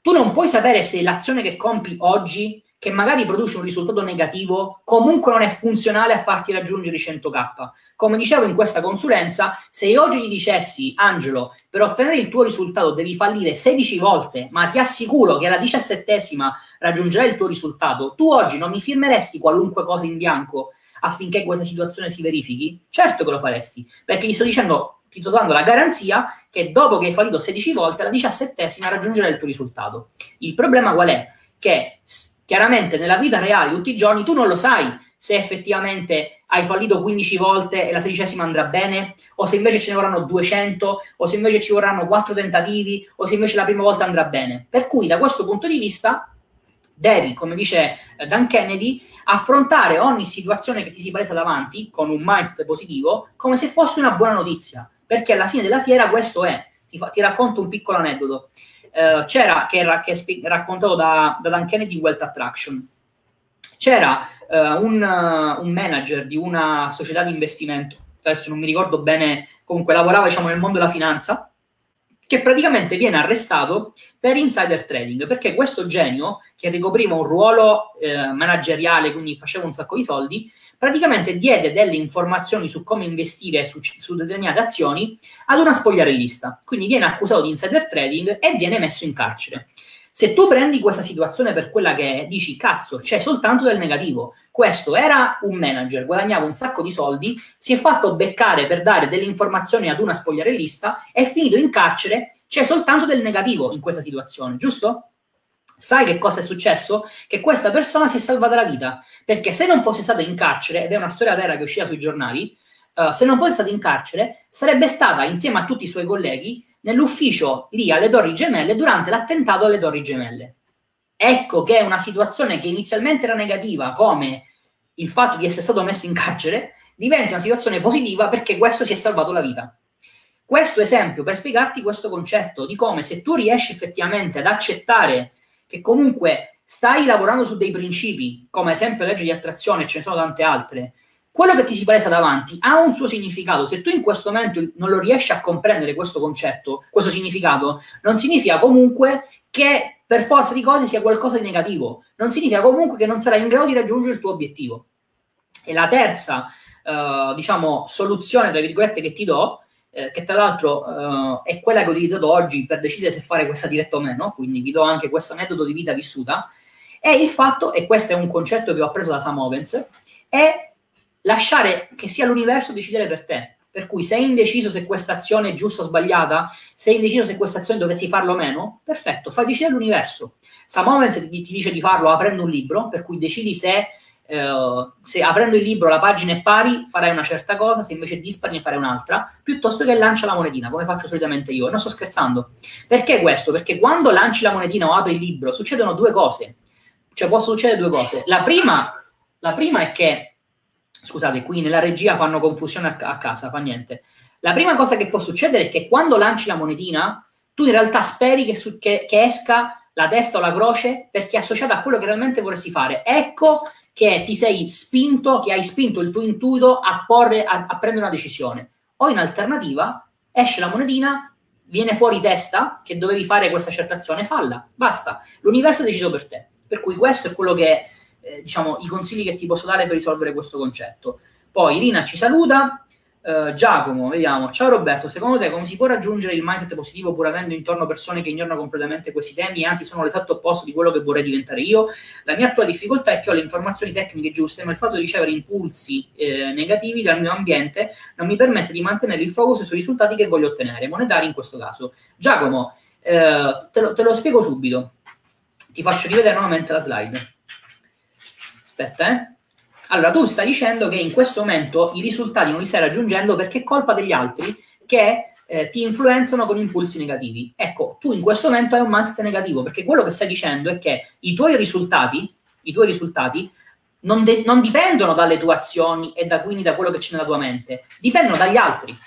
Tu non puoi sapere se l'azione che compi oggi, che magari produce un risultato negativo, comunque non è funzionale a farti raggiungere i 100k. Come dicevo in questa consulenza, se io oggi gli dicessi, Angelo, per ottenere il tuo risultato devi fallire 16 volte, ma ti assicuro che alla diciassettesima raggiungerai il tuo risultato, tu oggi non mi firmeresti qualunque cosa in bianco affinché questa situazione si verifichi? Certo che lo faresti, perché gli sto dicendo, ti sto dando la garanzia che dopo che hai fallito 16 volte, alla diciassettesima raggiungerai il tuo risultato. Il problema qual è? Che chiaramente nella vita reale, tutti i giorni, tu non lo sai se effettivamente hai fallito 15 volte e la sedicesima andrà bene, o se invece ce ne vorranno 200, o se invece ci vorranno 4 tentativi, o se invece la prima volta andrà bene. Per cui da questo punto di vista devi, come dice eh, Dan Kennedy, affrontare ogni situazione che ti si palesa davanti con un mindset positivo come se fosse una buona notizia, perché alla fine della fiera questo è. Ti, fa, ti racconto un piccolo aneddoto. Uh, c'era, che, era, che è raccontato da, da Dan Kennedy in Wealth Attraction, c'era uh, un, un, manager di una società di investimento, adesso non mi ricordo bene, comunque lavorava diciamo, nel mondo della finanza, che praticamente viene arrestato per insider trading, perché questo genio, che ricopriva un ruolo eh, manageriale, quindi faceva un sacco di soldi, praticamente diede delle informazioni su come investire su, su determinate azioni ad una spogliarellista. Quindi viene accusato di insider trading e viene messo in carcere. Se tu prendi questa situazione per quella che è, dici cazzo, c'è soltanto del negativo. Questo era un manager, guadagnava un sacco di soldi, si è fatto beccare per dare delle informazioni ad una spogliarellista, è finito in carcere, c'è soltanto del negativo in questa situazione, giusto? Sai che cosa è successo? Che questa persona si è salvata la vita, perché se non fosse stata in carcere, ed è una storia vera che è uscita sui giornali, uh, se non fosse stata in carcere, sarebbe stata insieme a tutti i suoi colleghi nell'ufficio lì alle Torri Gemelle durante l'attentato alle Torri Gemelle. Ecco che una situazione che inizialmente era negativa, come il fatto di essere stato messo in carcere, diventa una situazione positiva perché questo si è salvato la vita. Questo esempio per spiegarti questo concetto di come se tu riesci effettivamente ad accettare che comunque stai lavorando su dei principi, come esempio legge di attrazione, ce ne sono tante altre, quello che ti si palesa davanti ha un suo significato. Se tu in questo momento non lo riesci a comprendere questo concetto, questo significato, non significa comunque che per forza di cose sia qualcosa di negativo. Non significa comunque che non sarai in grado di raggiungere il tuo obiettivo. E la terza, eh, diciamo, soluzione, tra virgolette, che ti do, eh, che tra l'altro eh, è quella che ho utilizzato oggi per decidere se fare questa diretta o meno, quindi vi do anche questo metodo di vita vissuta, è il fatto, e questo è un concetto che ho appreso da Sam Owens, è lasciare che sia l'universo decidere per te. Per cui sei indeciso se questa azione è giusta o sbagliata, sei indeciso se questa azione dovresti farlo o meno, perfetto, fai decidere l'universo. Sam Owens ti, ti, dice di farlo aprendo un libro, per cui decidi se, eh, se aprendo il libro la pagina è pari farai una certa cosa, se invece è dispari ne farai un'altra, piuttosto che lancia la monetina, come faccio solitamente io. E non sto scherzando. Perché questo? Perché quando lanci la monetina o apri il libro succedono due cose. Cioè possono succedere due cose. La prima, la prima è che Scusate, qui nella regia fanno confusione a, a casa, fa niente. La prima cosa che può succedere è che quando lanci la monetina, tu in realtà speri che, su, che, che esca la testa o la croce perché è associata a quello che realmente vorresti fare. Ecco che ti sei spinto, che hai spinto il tuo intuito a, porre, a, a prendere una decisione. O in alternativa, esce la monetina, viene fuori testa che dovevi fare questa certa azione, falla, basta. L'universo ha deciso per te. Per cui questo è quello che eh, diciamo, i consigli che ti posso dare per risolvere questo concetto. Poi Irina ci saluta. Uh, Giacomo, vediamo. Ciao Roberto, secondo te come si può raggiungere il mindset positivo pur avendo intorno persone che ignorano completamente questi temi e anzi sono l'esatto opposto di quello che vorrei diventare io? La mia attuale difficoltà è che ho le informazioni tecniche giuste, ma il fatto di ricevere impulsi eh, negativi dal mio ambiente non mi permette di mantenere il focus sui risultati che voglio ottenere, monetari in questo caso. Giacomo, eh, te, lo, te lo spiego subito. Ti faccio rivedere nuovamente la slide. Aspetta, eh. Allora, tu stai dicendo che in questo momento i risultati non li stai raggiungendo perché è colpa degli altri che eh, ti influenzano con impulsi negativi. Ecco, tu in questo momento hai un mindset negativo perché quello che stai dicendo è che i tuoi risultati, i tuoi risultati non, de- non dipendono dalle tue azioni e da, quindi da quello che c'è nella tua mente, dipendono dagli altri.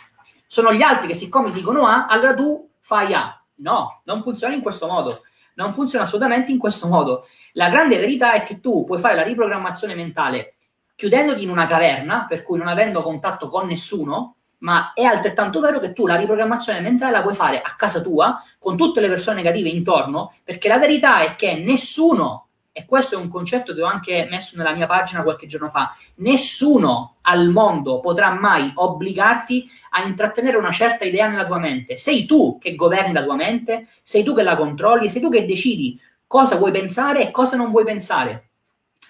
Sono gli altri che siccome dicono A, allora tu fai A. No, non funziona in questo modo. Non funziona assolutamente in questo modo. La grande verità è che tu puoi fare la riprogrammazione mentale chiudendoti in una caverna, per cui non avendo contatto con nessuno, ma è altrettanto vero che tu la riprogrammazione mentale la puoi fare a casa tua, con tutte le persone negative intorno, perché la verità è che nessuno, e questo è un concetto che ho anche messo nella mia pagina qualche giorno fa, nessuno al mondo potrà mai obbligarti a intrattenere una certa idea nella tua mente. Sei tu che governi la tua mente, sei tu che la controlli, sei tu che decidi cosa vuoi pensare e cosa non vuoi pensare.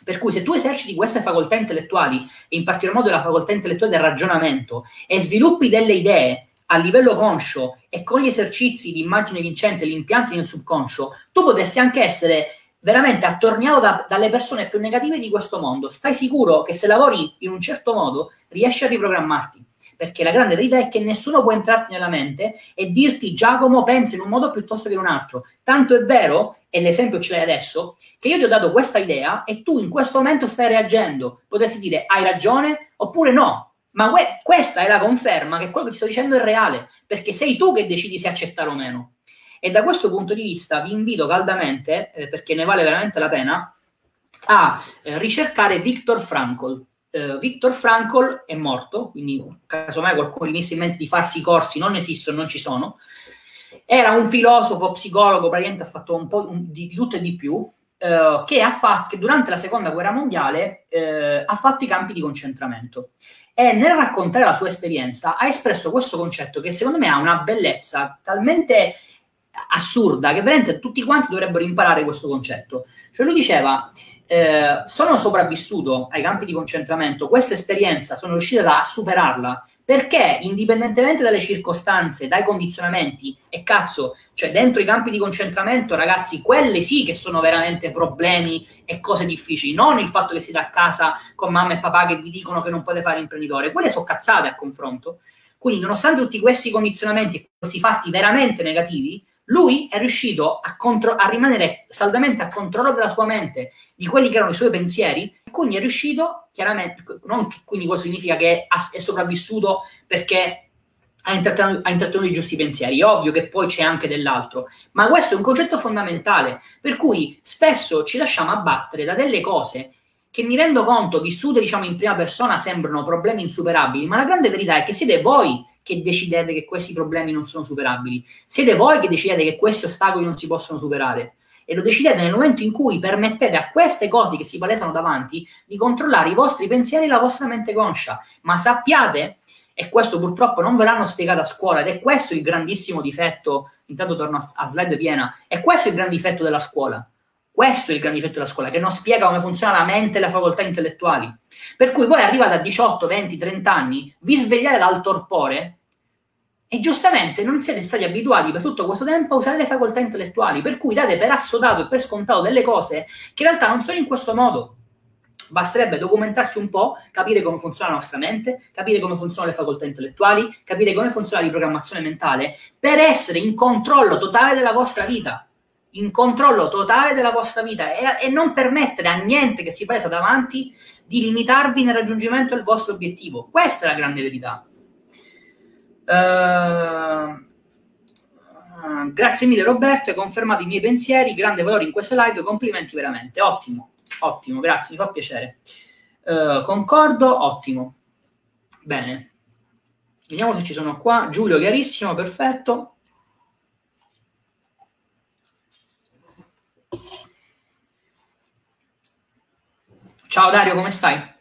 Per cui se tu eserciti queste facoltà intellettuali, e in particolar modo la facoltà intellettuale del ragionamento, e sviluppi delle idee a livello conscio e con gli esercizi di immagine vincente, gli impianti nel subconscio, tu potresti anche essere veramente attorniato da, dalle persone più negative di questo mondo. Stai sicuro che se lavori in un certo modo riesci a riprogrammarti perché la grande verità è che nessuno può entrarti nella mente e dirti Giacomo pensa in un modo piuttosto che in un altro. Tanto è vero, e l'esempio ce l'hai adesso, che io ti ho dato questa idea e tu in questo momento stai reagendo. Potresti dire hai ragione oppure no. Ma que- questa è la conferma che quello che ti sto dicendo è reale, perché sei tu che decidi se accettare o meno. E da questo punto di vista vi invito caldamente, eh, perché ne vale veramente la pena, a eh, ricercare Viktor Frankl eh, Viktor Frankl è morto, quindi casomai qualcuno messe in mente di farsi i corsi, non esistono, non ci sono. Era un filosofo, psicologo, praticamente ha fatto un po' di, di tutto e di più, eh, che, ha fatto, che durante la seconda guerra mondiale eh, ha fatto i campi di concentramento. E nel raccontare la sua esperienza ha espresso questo concetto che secondo me ha una bellezza talmente assurda che veramente tutti quanti dovrebbero imparare questo concetto. Cioè lui diceva eh, sono sopravvissuto ai campi di concentramento, questa esperienza sono riuscito a superarla perché indipendentemente dalle circostanze, dai condizionamenti e cazzo, cioè dentro i campi di concentramento, ragazzi, quelle sì che sono veramente problemi e cose difficili, non il fatto che siete a casa con mamma e papà che vi dicono che non potete fare imprenditore, quelle sono cazzate a confronto. Quindi, nonostante tutti questi condizionamenti e questi fatti veramente negativi, lui è riuscito a, contro- a, rimanere saldamente a controllo della sua mente, di quelli che erano i suoi pensieri, e quindi è riuscito, chiaramente, non che quindi questo significa che è sopravvissuto perché ha intrattenuto, ha intrattenuto i giusti pensieri, è ovvio che poi c'è anche dell'altro, ma questo è un concetto fondamentale, per cui spesso ci lasciamo abbattere da delle cose che mi rendo conto, vissute diciamo in prima persona, sembrano problemi insuperabili, ma la grande verità è che siete voi che decidete che questi problemi non sono superabili. Siete voi che decidete che questi ostacoli non si possono superare. E lo decidete nel momento in cui permettete a queste cose che si palesano davanti di controllare i vostri pensieri e la vostra mente conscia. Ma sappiate, e questo purtroppo non ve l'hanno spiegato a scuola, ed è questo il grandissimo difetto, intanto torno a slide piena, è questo il gran difetto della scuola questo è il gran difetto della scuola, che non spiega come funziona la mente e le facoltà intellettuali. Per cui voi arrivate a 18, 20, 30 anni, vi svegliate dal torpore e giustamente non siete stati abituati per tutto questo tempo a usare le facoltà intellettuali, per cui date per assodato e per scontato delle cose che in realtà non sono in questo modo. Basterebbe documentarsi un po', capire come funziona la nostra mente, capire come funzionano le facoltà intellettuali, capire come funziona la riprogrammazione mentale, per essere in controllo totale della vostra vita in controllo totale della vostra vita e, e non permettere a niente che si pesa davanti di limitarvi nel raggiungimento del vostro obiettivo. Questa è la grande verità. Uh, grazie mille Roberto, hai confermato i miei pensieri, grande valore in queste live, complimenti veramente, ottimo, ottimo, grazie, mi fa piacere. Uh, concordo, ottimo. Bene, vediamo se ci sono qua. Giulio, chiarissimo, perfetto. Ciao Dario, come stai?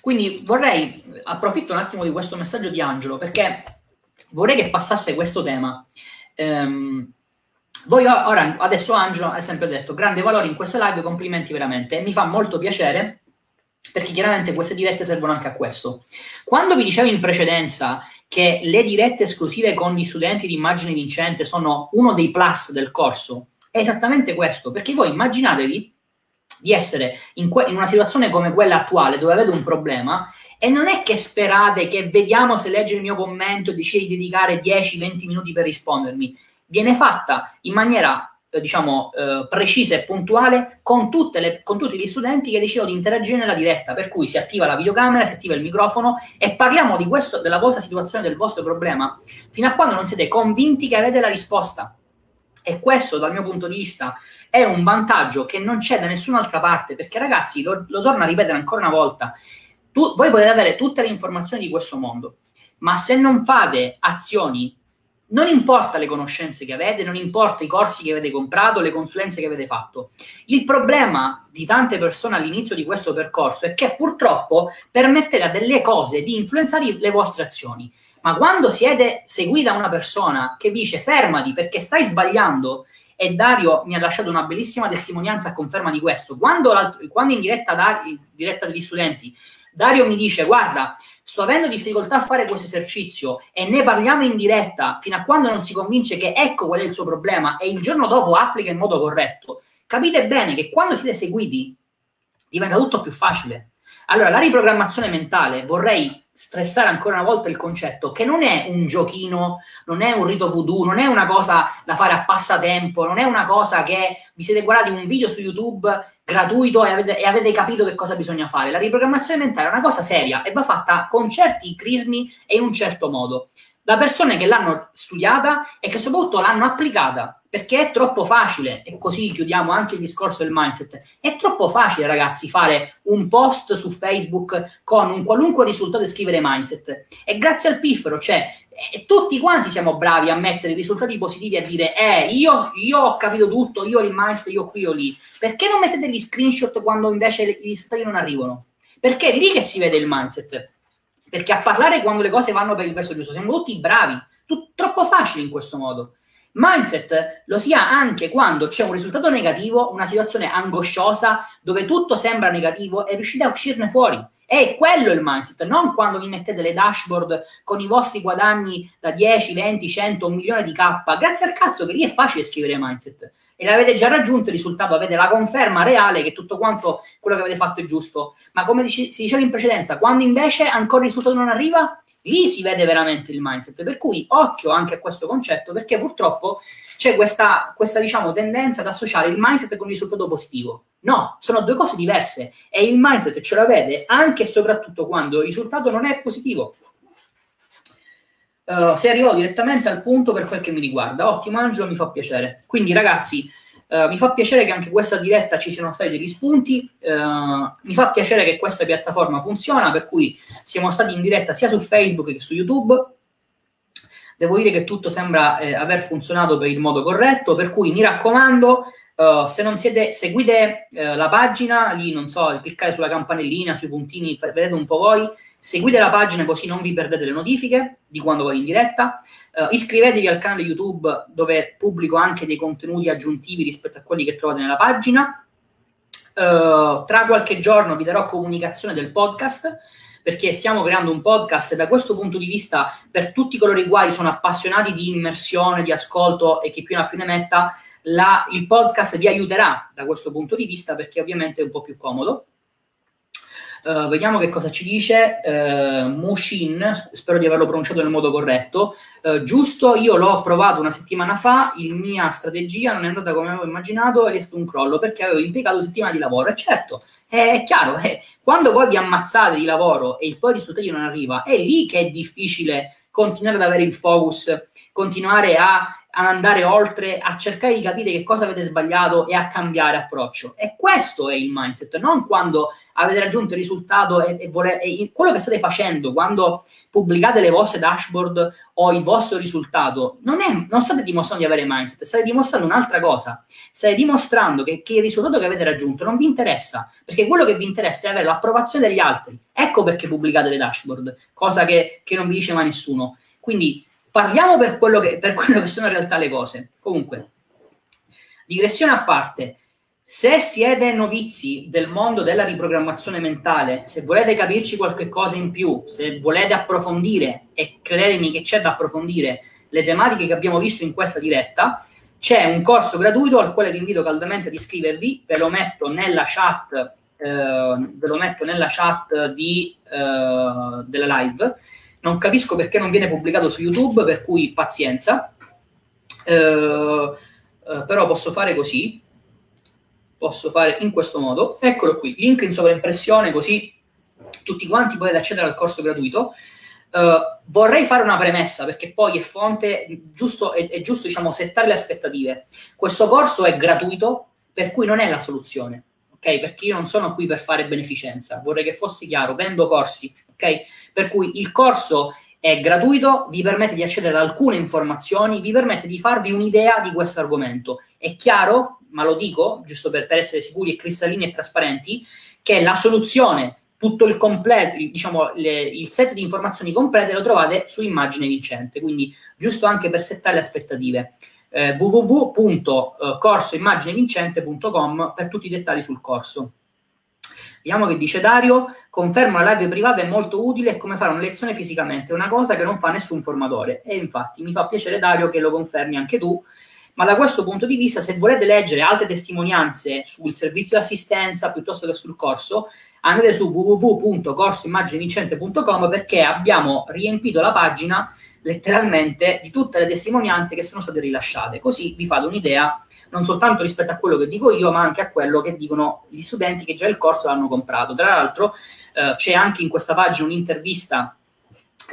Quindi vorrei, approfitto un attimo di questo messaggio di Angelo perché vorrei che passasse questo tema. Um, voi ora, adesso Angelo ha sempre detto grande valore in queste live, complimenti veramente. E mi fa molto piacere perché chiaramente queste dirette servono anche a questo. Quando vi dicevo in precedenza che le dirette esclusive con gli studenti di immagine vincente sono uno dei plus del corso, è esattamente questo, perché voi immaginatevi di essere in, que- in, una situazione come quella attuale, dove avete un problema, e non è che sperate che vediamo se legge il mio commento e decidi di dedicare 10-20 minuti per rispondermi. Viene fatta in maniera eh, diciamo, eh, precisa e puntuale con, le, con, tutti gli studenti che decidono di interagire nella diretta, per cui si attiva la videocamera, si attiva il microfono e parliamo questo, della vostra situazione, del vostro problema, fino a quando non siete convinti che avete la risposta. E questo, dal mio punto di vista, è un vantaggio che non c'è da nessun'altra parte, perché ragazzi, lo, lo torno a ripetere ancora una volta, tu, voi potete avere tutte le informazioni di questo mondo, ma se non fate azioni non importa le conoscenze che avete, non importa i corsi che avete comprato, le consulenze che avete fatto. Il problema di tante persone all'inizio di questo percorso è che purtroppo permettete a delle cose di influenzare le vostre azioni. Ma quando siete seguiti da una persona che dice fermati perché stai sbagliando, e Dario mi ha lasciato una bellissima testimonianza a conferma di questo, quando, quando in diretta, da, in diretta degli studenti Dario mi dice guarda sto avendo difficoltà a fare questo esercizio e ne parliamo in diretta fino a quando non si convince che ecco qual è il suo problema e il giorno dopo applica in modo corretto, capite bene che quando siete seguiti diventa tutto più facile. Allora, la riprogrammazione mentale vorrei stressare ancora una volta il concetto che non è un giochino, non è un rito voodoo, non è una cosa da fare a passatempo, non è una cosa che vi siete guardati un video su YouTube gratuito e avete, e avete capito che cosa bisogna fare. La riprogrammazione mentale è una cosa seria e va fatta con certi crismi e in un certo modo, da persone che l'hanno studiata e che soprattutto l'hanno applicata perché è troppo facile, e così chiudiamo anche il discorso del mindset, è troppo facile ragazzi fare un post su Facebook con un qualunque risultato e scrivere mindset. E grazie al piffero, cioè, eh, tutti quanti siamo bravi a mettere risultati positivi e a dire, eh, io, io, ho capito tutto, io ho il mindset, io qui, io lì. Perché non mettete gli screenshot quando invece i risultati non arrivano? Perché è lì che si vede il mindset. Perché a parlare quando le cose vanno per il verso giusto, siamo tutti bravi, troppo facile in questo modo. Mindset lo sia anche quando c'è un risultato negativo, una situazione angosciosa dove tutto sembra negativo e riuscite a uscirne fuori. È quello il mindset, non quando vi mettete le dashboard con i vostri guadagni da 10, 20, 100, un milione di K. Grazie al cazzo che lì è facile scrivere mindset e l'avete già raggiunto il risultato, avete la conferma reale che tutto quanto quello che avete fatto è giusto. Ma come si diceva in precedenza, quando invece ancora il risultato non arriva, lì si vede veramente il mindset. Per cui occhio anche a questo concetto, perché purtroppo c'è questa, questa diciamo, tendenza ad associare il mindset con il risultato positivo. No, sono due cose diverse e il mindset ce la vede anche e soprattutto quando il risultato non è positivo. Uh, sei arrivato direttamente al punto per quel che mi riguarda. Ottimo Angelo, mi fa piacere. Quindi ragazzi, Uh, mi fa piacere che anche questa diretta ci siano stati degli spunti, uh, mi fa piacere che questa piattaforma funziona, per cui siamo stati in diretta sia su Facebook che su YouTube. Devo dire che tutto sembra eh, aver funzionato per il modo corretto, per cui mi raccomando, se non siete, seguite la pagina, lì non so, cliccate sulla campanellina, sui puntini, vedete un po' voi, seguite la pagina così non vi perdete le notifiche di quando vado in diretta, uh, iscrivetevi al canale YouTube dove pubblico anche dei contenuti aggiuntivi rispetto a quelli che trovate nella pagina. Uh, tra qualche giorno vi darò comunicazione del podcast perché stiamo creando un podcast e da questo punto di vista per tutti coloro i quali sono appassionati di immersione, di ascolto e chi più ne più ne metta, la, il podcast vi aiuterà da questo punto di vista perché ovviamente è un po' più comodo. Uh, vediamo che cosa ci dice uh, Mushin, spero di averlo pronunciato nel modo corretto. Uh, giusto, io l'ho provato una settimana fa, la mia strategia non è andata come avevo immaginato è stato un crollo perché avevo impiegato settimane di lavoro. E certo, è chiaro, eh, quando voi vi ammazzate di lavoro e poi i risultati non arriva, è lì che è difficile continuare ad avere il focus, continuare a ad andare oltre, a cercare di capire che cosa avete sbagliato e a cambiare approccio. E questo è il mindset, non quando avete raggiunto il risultato e, e, vole- e quello che state facendo quando pubblicate le vostre dashboard o il vostro risultato, non, è, non state dimostrando di avere mindset, state dimostrando un'altra cosa, state dimostrando che, che il risultato che avete raggiunto non vi interessa, perché quello che vi interessa è avere l'approvazione degli altri. Ecco perché pubblicate le dashboard, cosa che, che non vi dice mai nessuno. Quindi parliamo per quello, che, per quello che sono in realtà le cose. Comunque, digressione a parte, se siete novizi del mondo della riprogrammazione mentale, se volete capirci qualche cosa in più, se volete approfondire, e credetemi che c'è da approfondire, le tematiche che abbiamo visto in questa diretta, c'è un corso gratuito al quale vi invito caldamente ad iscrivervi, ve lo metto nella chat, eh, metto nella chat di, eh, della live. Non capisco perché non viene pubblicato su YouTube, per cui pazienza. Eh, eh però posso fare così, posso fare in questo modo. Eccolo qui, link in sovraimpressione, così tutti quanti potete accedere al corso gratuito. Uh, vorrei fare una premessa perché poi è fonte, giusto, è, è giusto diciamo, settare le aspettative. Questo corso è gratuito, per cui non è la soluzione, ok? Perché io non sono qui per fare beneficenza, vorrei che fosse chiaro, vendo corsi, ok? Per cui il corso è gratuito, vi permette di accedere ad alcune informazioni, vi permette di farvi un'idea di questo argomento. È chiaro, ma lo dico, giusto per, per essere sicuri e cristallini e trasparenti, che la soluzione tutto il completo, diciamo, le, il set di informazioni complete lo trovate su Immagine Vincente, quindi giusto anche per settare le aspettative. Eh, www.corsoimmaginevincente.com per tutti i dettagli sul corso. Vediamo che dice Dario, conferma la live privata è molto utile, è come fare una lezione fisicamente, è una cosa che non fa nessun formatore. E infatti mi fa piacere Dario che lo confermi anche tu, ma da questo punto di vista se volete leggere altre testimonianze sul servizio di assistenza piuttosto che sul corso, andate su www.corsoimmaginevincente.com perché abbiamo riempito la pagina letteralmente di tutte le testimonianze che sono state rilasciate. Così vi fate un'idea non soltanto rispetto a quello che dico io, ma anche a quello che dicono gli studenti che già il corso l'hanno comprato. Tra l'altro eh, c'è anche in questa pagina un'intervista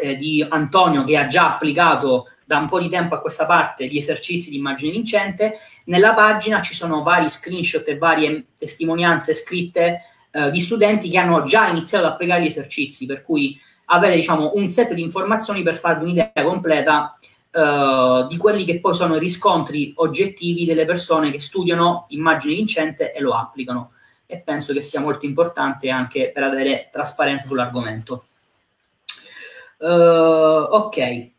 eh, di Antonio che ha già applicato da un po' di tempo a questa parte gli esercizi di immagine vincente. Nella pagina ci sono vari screenshot e varie testimonianze scritte eh, di studenti che hanno già iniziato ad applicare gli esercizi, per cui avete diciamo, un set di informazioni per farvi un'idea completa eh, di quelli che poi sono i riscontri oggettivi delle persone che studiano immagine vincente e lo applicano. E penso che sia molto importante anche per avere trasparenza sull'argomento. Uh, ok,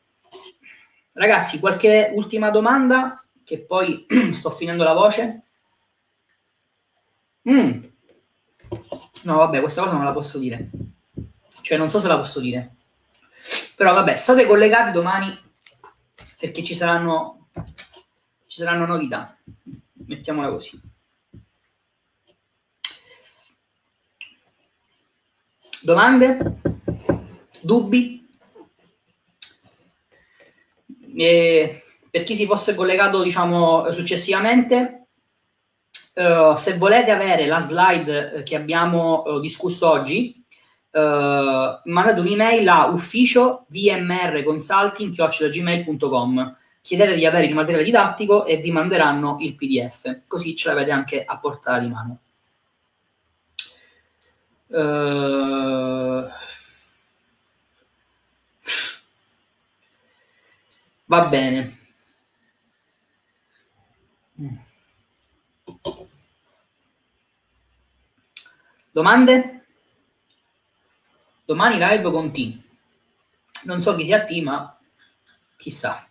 ragazzi, qualche ultima domanda? Che poi sto finendo la voce. Mm. No, vabbè, questa cosa non la posso dire. Cioè, non so se la posso dire. Però vabbè, state collegati domani perché ci saranno, ci saranno novità. Mettiamola così. Domande? Dubbi? E per chi si fosse collegato, diciamo, successivamente, Uh, se volete avere la slide eh, che abbiamo uh, discusso oggi, uh, mandate un'email a ufficio vmrconsulting.gmail.com chiedete di avere il materiale didattico e vi manderanno il pdf, così ce l'avete anche a portata di mano. Va bene. Domande? Domani live con T. Non so chi sia T, ma chissà.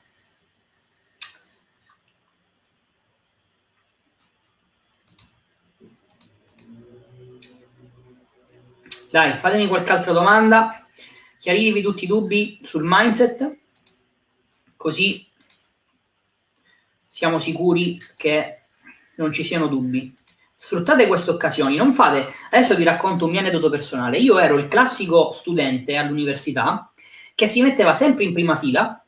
Dai, fatemi qualche altra domanda, chiaritevi tutti i dubbi sul mindset, così siamo sicuri che non ci siano dubbi. Sfruttate queste occasioni, non fate... Adesso vi racconto un mio aneddoto personale. Io ero il classico studente all'università che si metteva sempre in prima fila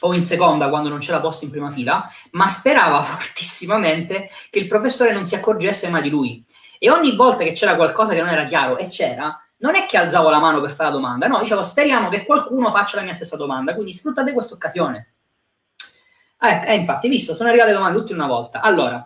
o in seconda quando non c'era posto in prima fila, ma sperava fortissimamente che il professore non si accorgesse mai di lui. E ogni volta che c'era qualcosa che non era chiaro, e c'era, non è che alzavo la mano per fare la domanda, no, dicevo speriamo che qualcuno faccia la mia stessa domanda, quindi sfruttate questa occasione. Eh, eh, infatti, visto, sono arrivate domande tutte una volta. Allora,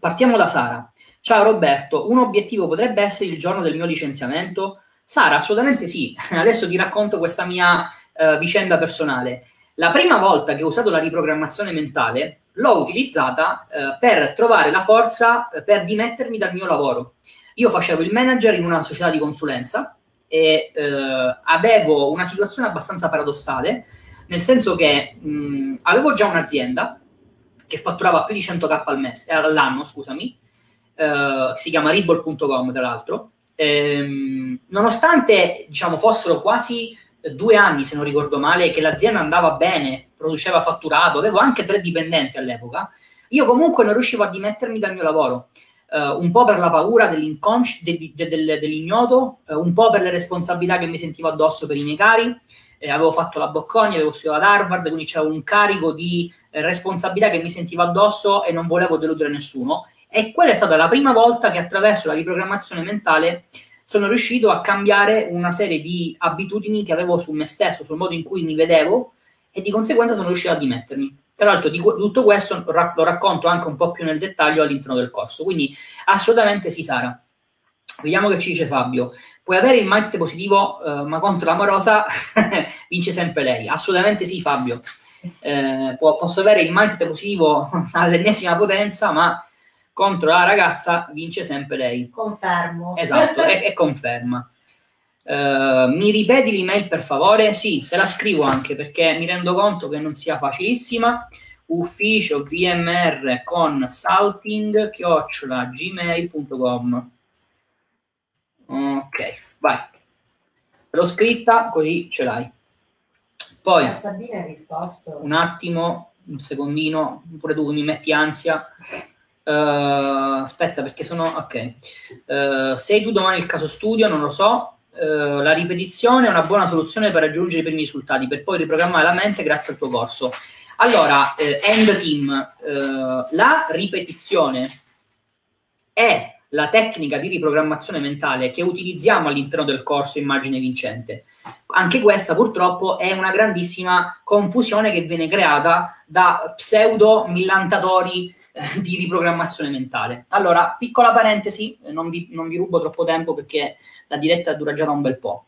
partiamo da Sara. Ciao Roberto, un obiettivo potrebbe essere il giorno del mio licenziamento? Sara, assolutamente sì. Adesso ti racconto questa mia uh, vicenda personale. La prima volta che ho usato la riprogrammazione mentale l'ho utilizzata uh, per trovare la forza uh, per dimettermi dal mio lavoro. Io facevo il manager in una società di consulenza e avevo una situazione abbastanza paradossale nel senso che mh, avevo già un'azienda che fatturava più di 100k al mese, all'anno, scusami, eh, si chiama Ribble.com tra l'altro, ehm, nonostante diciamo, fossero quasi due anni, se non ricordo male, che l'azienda andava bene, produceva fatturato, avevo anche tre dipendenti all'epoca, io comunque non riuscivo a dimettermi dal mio lavoro. Uh, un po' per la paura dell'inconscio, de, de, de, dell'ignoto, uh, un po' per le responsabilità che mi sentivo addosso per i miei cari. Eh, avevo fatto la Bocconi, avevo studiato ad Harvard, quindi c'avevo un carico di eh, responsabilità che mi sentivo addosso e non volevo deludere nessuno. E quella è stata la prima volta che attraverso la riprogrammazione mentale sono riuscito a cambiare una serie di abitudini che avevo su me stesso, sul modo in cui mi vedevo e di conseguenza sono riuscito a dimettermi. Tra l'altro di tutto questo lo racconto anche un po' più nel dettaglio all'interno del corso, quindi assolutamente sì Sara. Vediamo che ci dice Fabio. Puoi avere il mindset positivo, eh, ma contro l'amorosa vince sempre lei. Assolutamente sì Fabio. Eh, posso avere il mindset positivo all'ennesima potenza, ma contro la ragazza vince sempre lei. Confermo. Esatto, e, e conferma. Uh, mi ripeti l'email per favore? Sì, te la scrivo anche perché mi rendo conto che non sia facilissima. Ufficio VMR consulting chiocciola gmail.com. Ok, vai. L'ho scritta così ce l'hai. Poi A Sabina ha risposto. Un attimo, un secondino, pure tu mi metti ansia. Uh, aspetta perché sono ok. Uh, sei tu domani il caso studio? Non lo so. Uh, la ripetizione è una buona soluzione per raggiungere i primi risultati, per poi riprogrammare la mente grazie al tuo corso. Allora, eh, end team, la ripetizione è la tecnica di riprogrammazione mentale che utilizziamo all'interno del corso Immagine Vincente. Anche questa purtroppo è una grandissima confusione che viene creata da pseudo millantatori eh, di riprogrammazione mentale. Allora, piccola parentesi, non vi, non vi rubo troppo tempo perché la diretta dura già da un bel po'.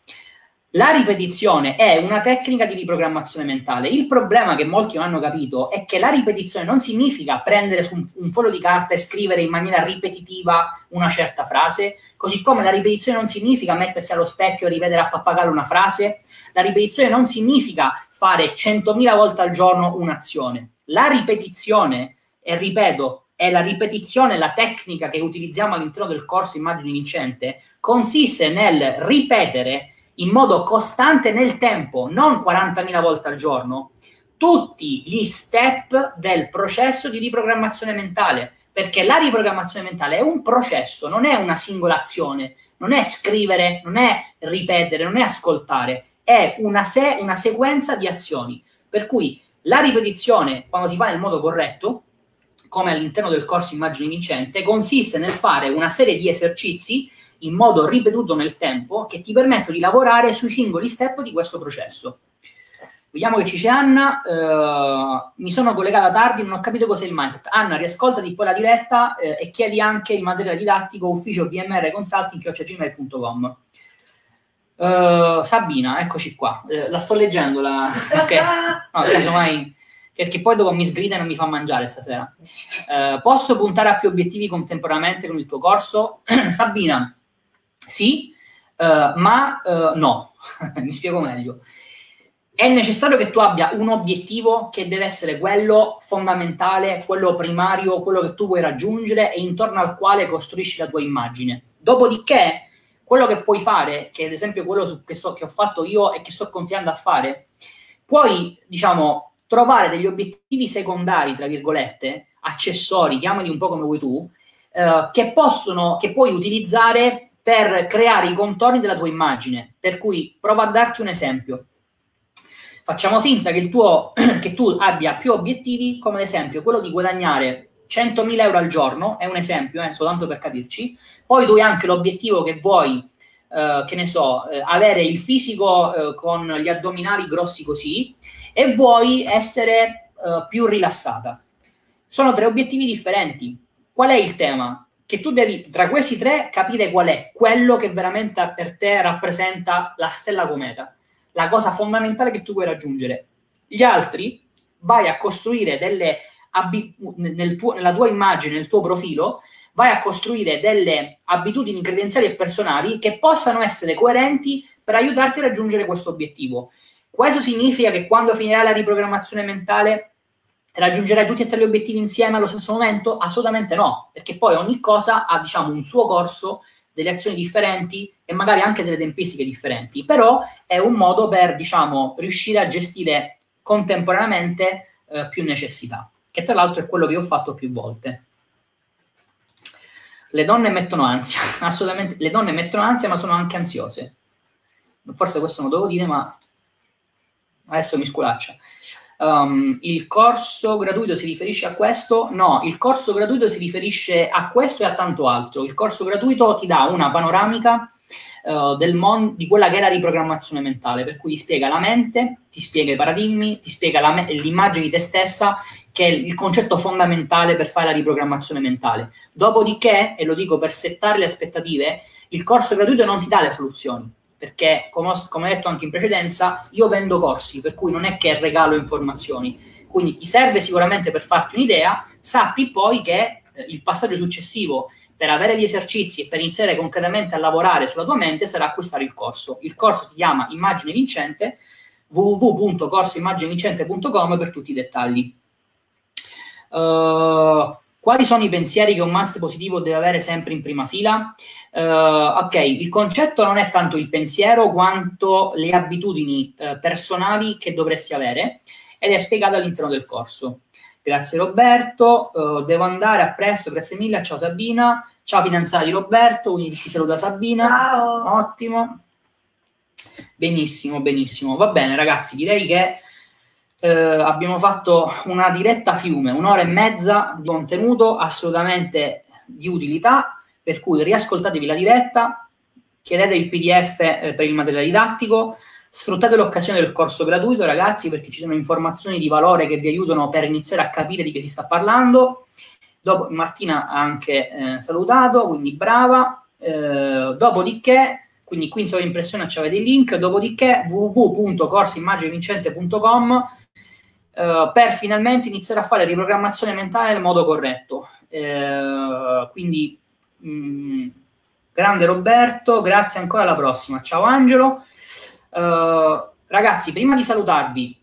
La ripetizione è una tecnica di riprogrammazione mentale. Il problema che molti non hanno capito è che la ripetizione non significa prendere su un, un foglio di carta e scrivere in maniera ripetitiva una certa frase, così come la ripetizione non significa mettersi allo specchio e ripetere a pappagallo una frase. La ripetizione non significa fare 100.000 volte al giorno un'azione. La ripetizione, e ripeto, è la ripetizione, la tecnica che utilizziamo all'interno del corso Immagini Vincente, consiste nel ripetere in modo costante nel tempo, non 40.000 volte al giorno, tutti gli step del processo di riprogrammazione mentale, perché la riprogrammazione mentale è un processo, non è una singola azione, non è scrivere, non è ripetere, non è ascoltare, è una, se- una sequenza di azioni. Per cui la ripetizione, quando si fa nel modo corretto, come all'interno del corso Immagini Vincente, consiste nel fare una serie di esercizi in modo ripetuto nel tempo che ti permettono di lavorare sui singoli step di questo processo. Vediamo che ci c'è Anna, uh, mi sono collegata tardi, non ho capito cos'è il mindset. Anna, riascoltati poi la diretta eh, e chiedi anche il materiale didattico ufficio BMR Consulting Uh, Sabina, eccoci qua, uh, la sto leggendo, la... ok, no, casomai, perché poi dopo mi sgrida e non mi fa mangiare stasera. Uh, posso puntare a più obiettivi contemporaneamente con il tuo corso? Sabina, sì, uh, ma uh, no. Mi spiego meglio. È necessario che tu abbia un obiettivo che deve essere quello fondamentale, quello primario, quello che tu vuoi raggiungere e intorno al quale costruisci la tua immagine. Dopodiché, quello che puoi fare, che ad esempio quello che, sto, che ho fatto io e che sto continuando a fare, puoi, diciamo, trovare degli obiettivi secondari, tra virgolette, accessori, chiamali un po' come vuoi tu, eh, che possono, che puoi utilizzare per creare i contorni della tua immagine. Per cui prova a darti un esempio. Facciamo finta che, tuo, che tu abbia più obiettivi, come ad esempio quello di guadagnare 100.000 euro al giorno, è un esempio, eh, soltanto per capirci. Poi tu hai anche l'obiettivo che vuoi, eh, che ne so, eh, avere il fisico eh, con gli addominali grossi così e vuoi essere eh, più rilassata. Sono tre obiettivi differenti. Qual è il tema? Che tu devi tra questi tre capire qual è quello che veramente per te rappresenta la stella cometa, la cosa fondamentale che tu vuoi raggiungere. Gli altri vai a costruire delle abitudini nel tuo, nella tua immagine, nel tuo profilo, vai a costruire delle abitudini credenziali e personali che possano essere coerenti per aiutarti a raggiungere questo obiettivo. Questo significa che quando finirà la riprogrammazione mentale raggiungerai tutti e tre gli obiettivi insieme allo stesso momento? Assolutamente no, perché poi ogni cosa ha diciamo un suo corso, delle azioni differenti e magari anche delle tempistiche differenti, però è un modo per diciamo riuscire a gestire contemporaneamente eh, più necessità, che tra l'altro è quello che ho fatto più volte. Le donne mettono ansia, assolutamente, le donne mettono ansia ma sono anche ansiose. Forse questo non lo devo dire, ma adesso mi sculaccia. Um, il corso gratuito si riferisce a questo? No, il corso gratuito si riferisce a questo e a tanto altro. Il corso gratuito ti dà una panoramica uh, mon- di quella che è la riprogrammazione mentale, per cui ti spiega la mente, ti spiega i paradigmi, ti spiega me- l'immagine di te stessa, che è il concetto fondamentale per fare la riprogrammazione mentale. Dopodiché, e lo dico per settare le aspettative, il corso gratuito non ti dà le soluzioni perché come ho, come ho detto anche in precedenza, io vendo corsi, per cui non è che regalo informazioni. Quindi ti serve sicuramente per farti un'idea, sappi poi che eh, il passaggio successivo per avere gli esercizi e per iniziare concretamente a lavorare sulla tua mente sarà acquistare il corso. Il corso si chiama Immagine Vincente, www.corsoimmaginevincente.com per tutti i dettagli. Uh, quali sono i pensieri che un master positivo deve avere sempre in prima fila? Uh, ok, il concetto non è tanto il pensiero quanto le abitudini uh, personali che dovresti avere ed è spiegato all'interno del corso. Grazie Roberto, uh, devo andare a presto, grazie mille, ciao Sabina, ciao fidanzata di Roberto, quindi ti saluta Sabina. Ciao. Ottimo. Benissimo, benissimo. Va bene ragazzi, direi che eh, abbiamo fatto una diretta fiume, un'ora e mezza di contenuto assolutamente di utilità, per cui riascoltatevi la diretta, chiedete il PDF eh, per il materiale didattico, sfruttate l'occasione del corso gratuito, ragazzi, perché ci sono informazioni di valore che vi aiutano per iniziare a capire di che si sta parlando. Dopo, Martina ha anche eh, salutato, quindi brava. Eh, dopodiché, quindi qui in sovraimpressione avete il link, dopodiché www.corsimmaginevincente.com eh, per finalmente iniziare a fare riprogrammazione mentale nel modo corretto. Uh, quindi, mh, mm, grande Roberto, grazie ancora alla prossima. Ciao Angelo. Uh, ragazzi, prima di salutarvi,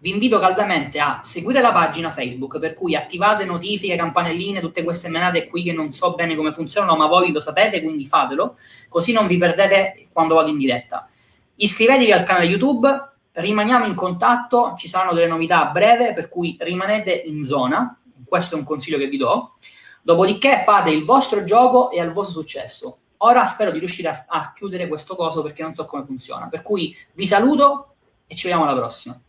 vi invito caldamente a seguire la pagina Facebook, per cui attivate notifiche, campanelline, tutte queste menate qui che non so bene come funzionano, ma voi lo sapete, quindi fatelo, così non vi perdete quando vado in diretta. Iscrivetevi al canale YouTube, rimaniamo in contatto, ci saranno delle novità a breve, per cui rimanete in zona, questo è un consiglio che vi do. Dopodiché fate il vostro gioco e al vostro successo. Ora spero di riuscire a, a chiudere questo coso perché non so come funziona. Per cui vi saluto e ci vediamo alla prossima.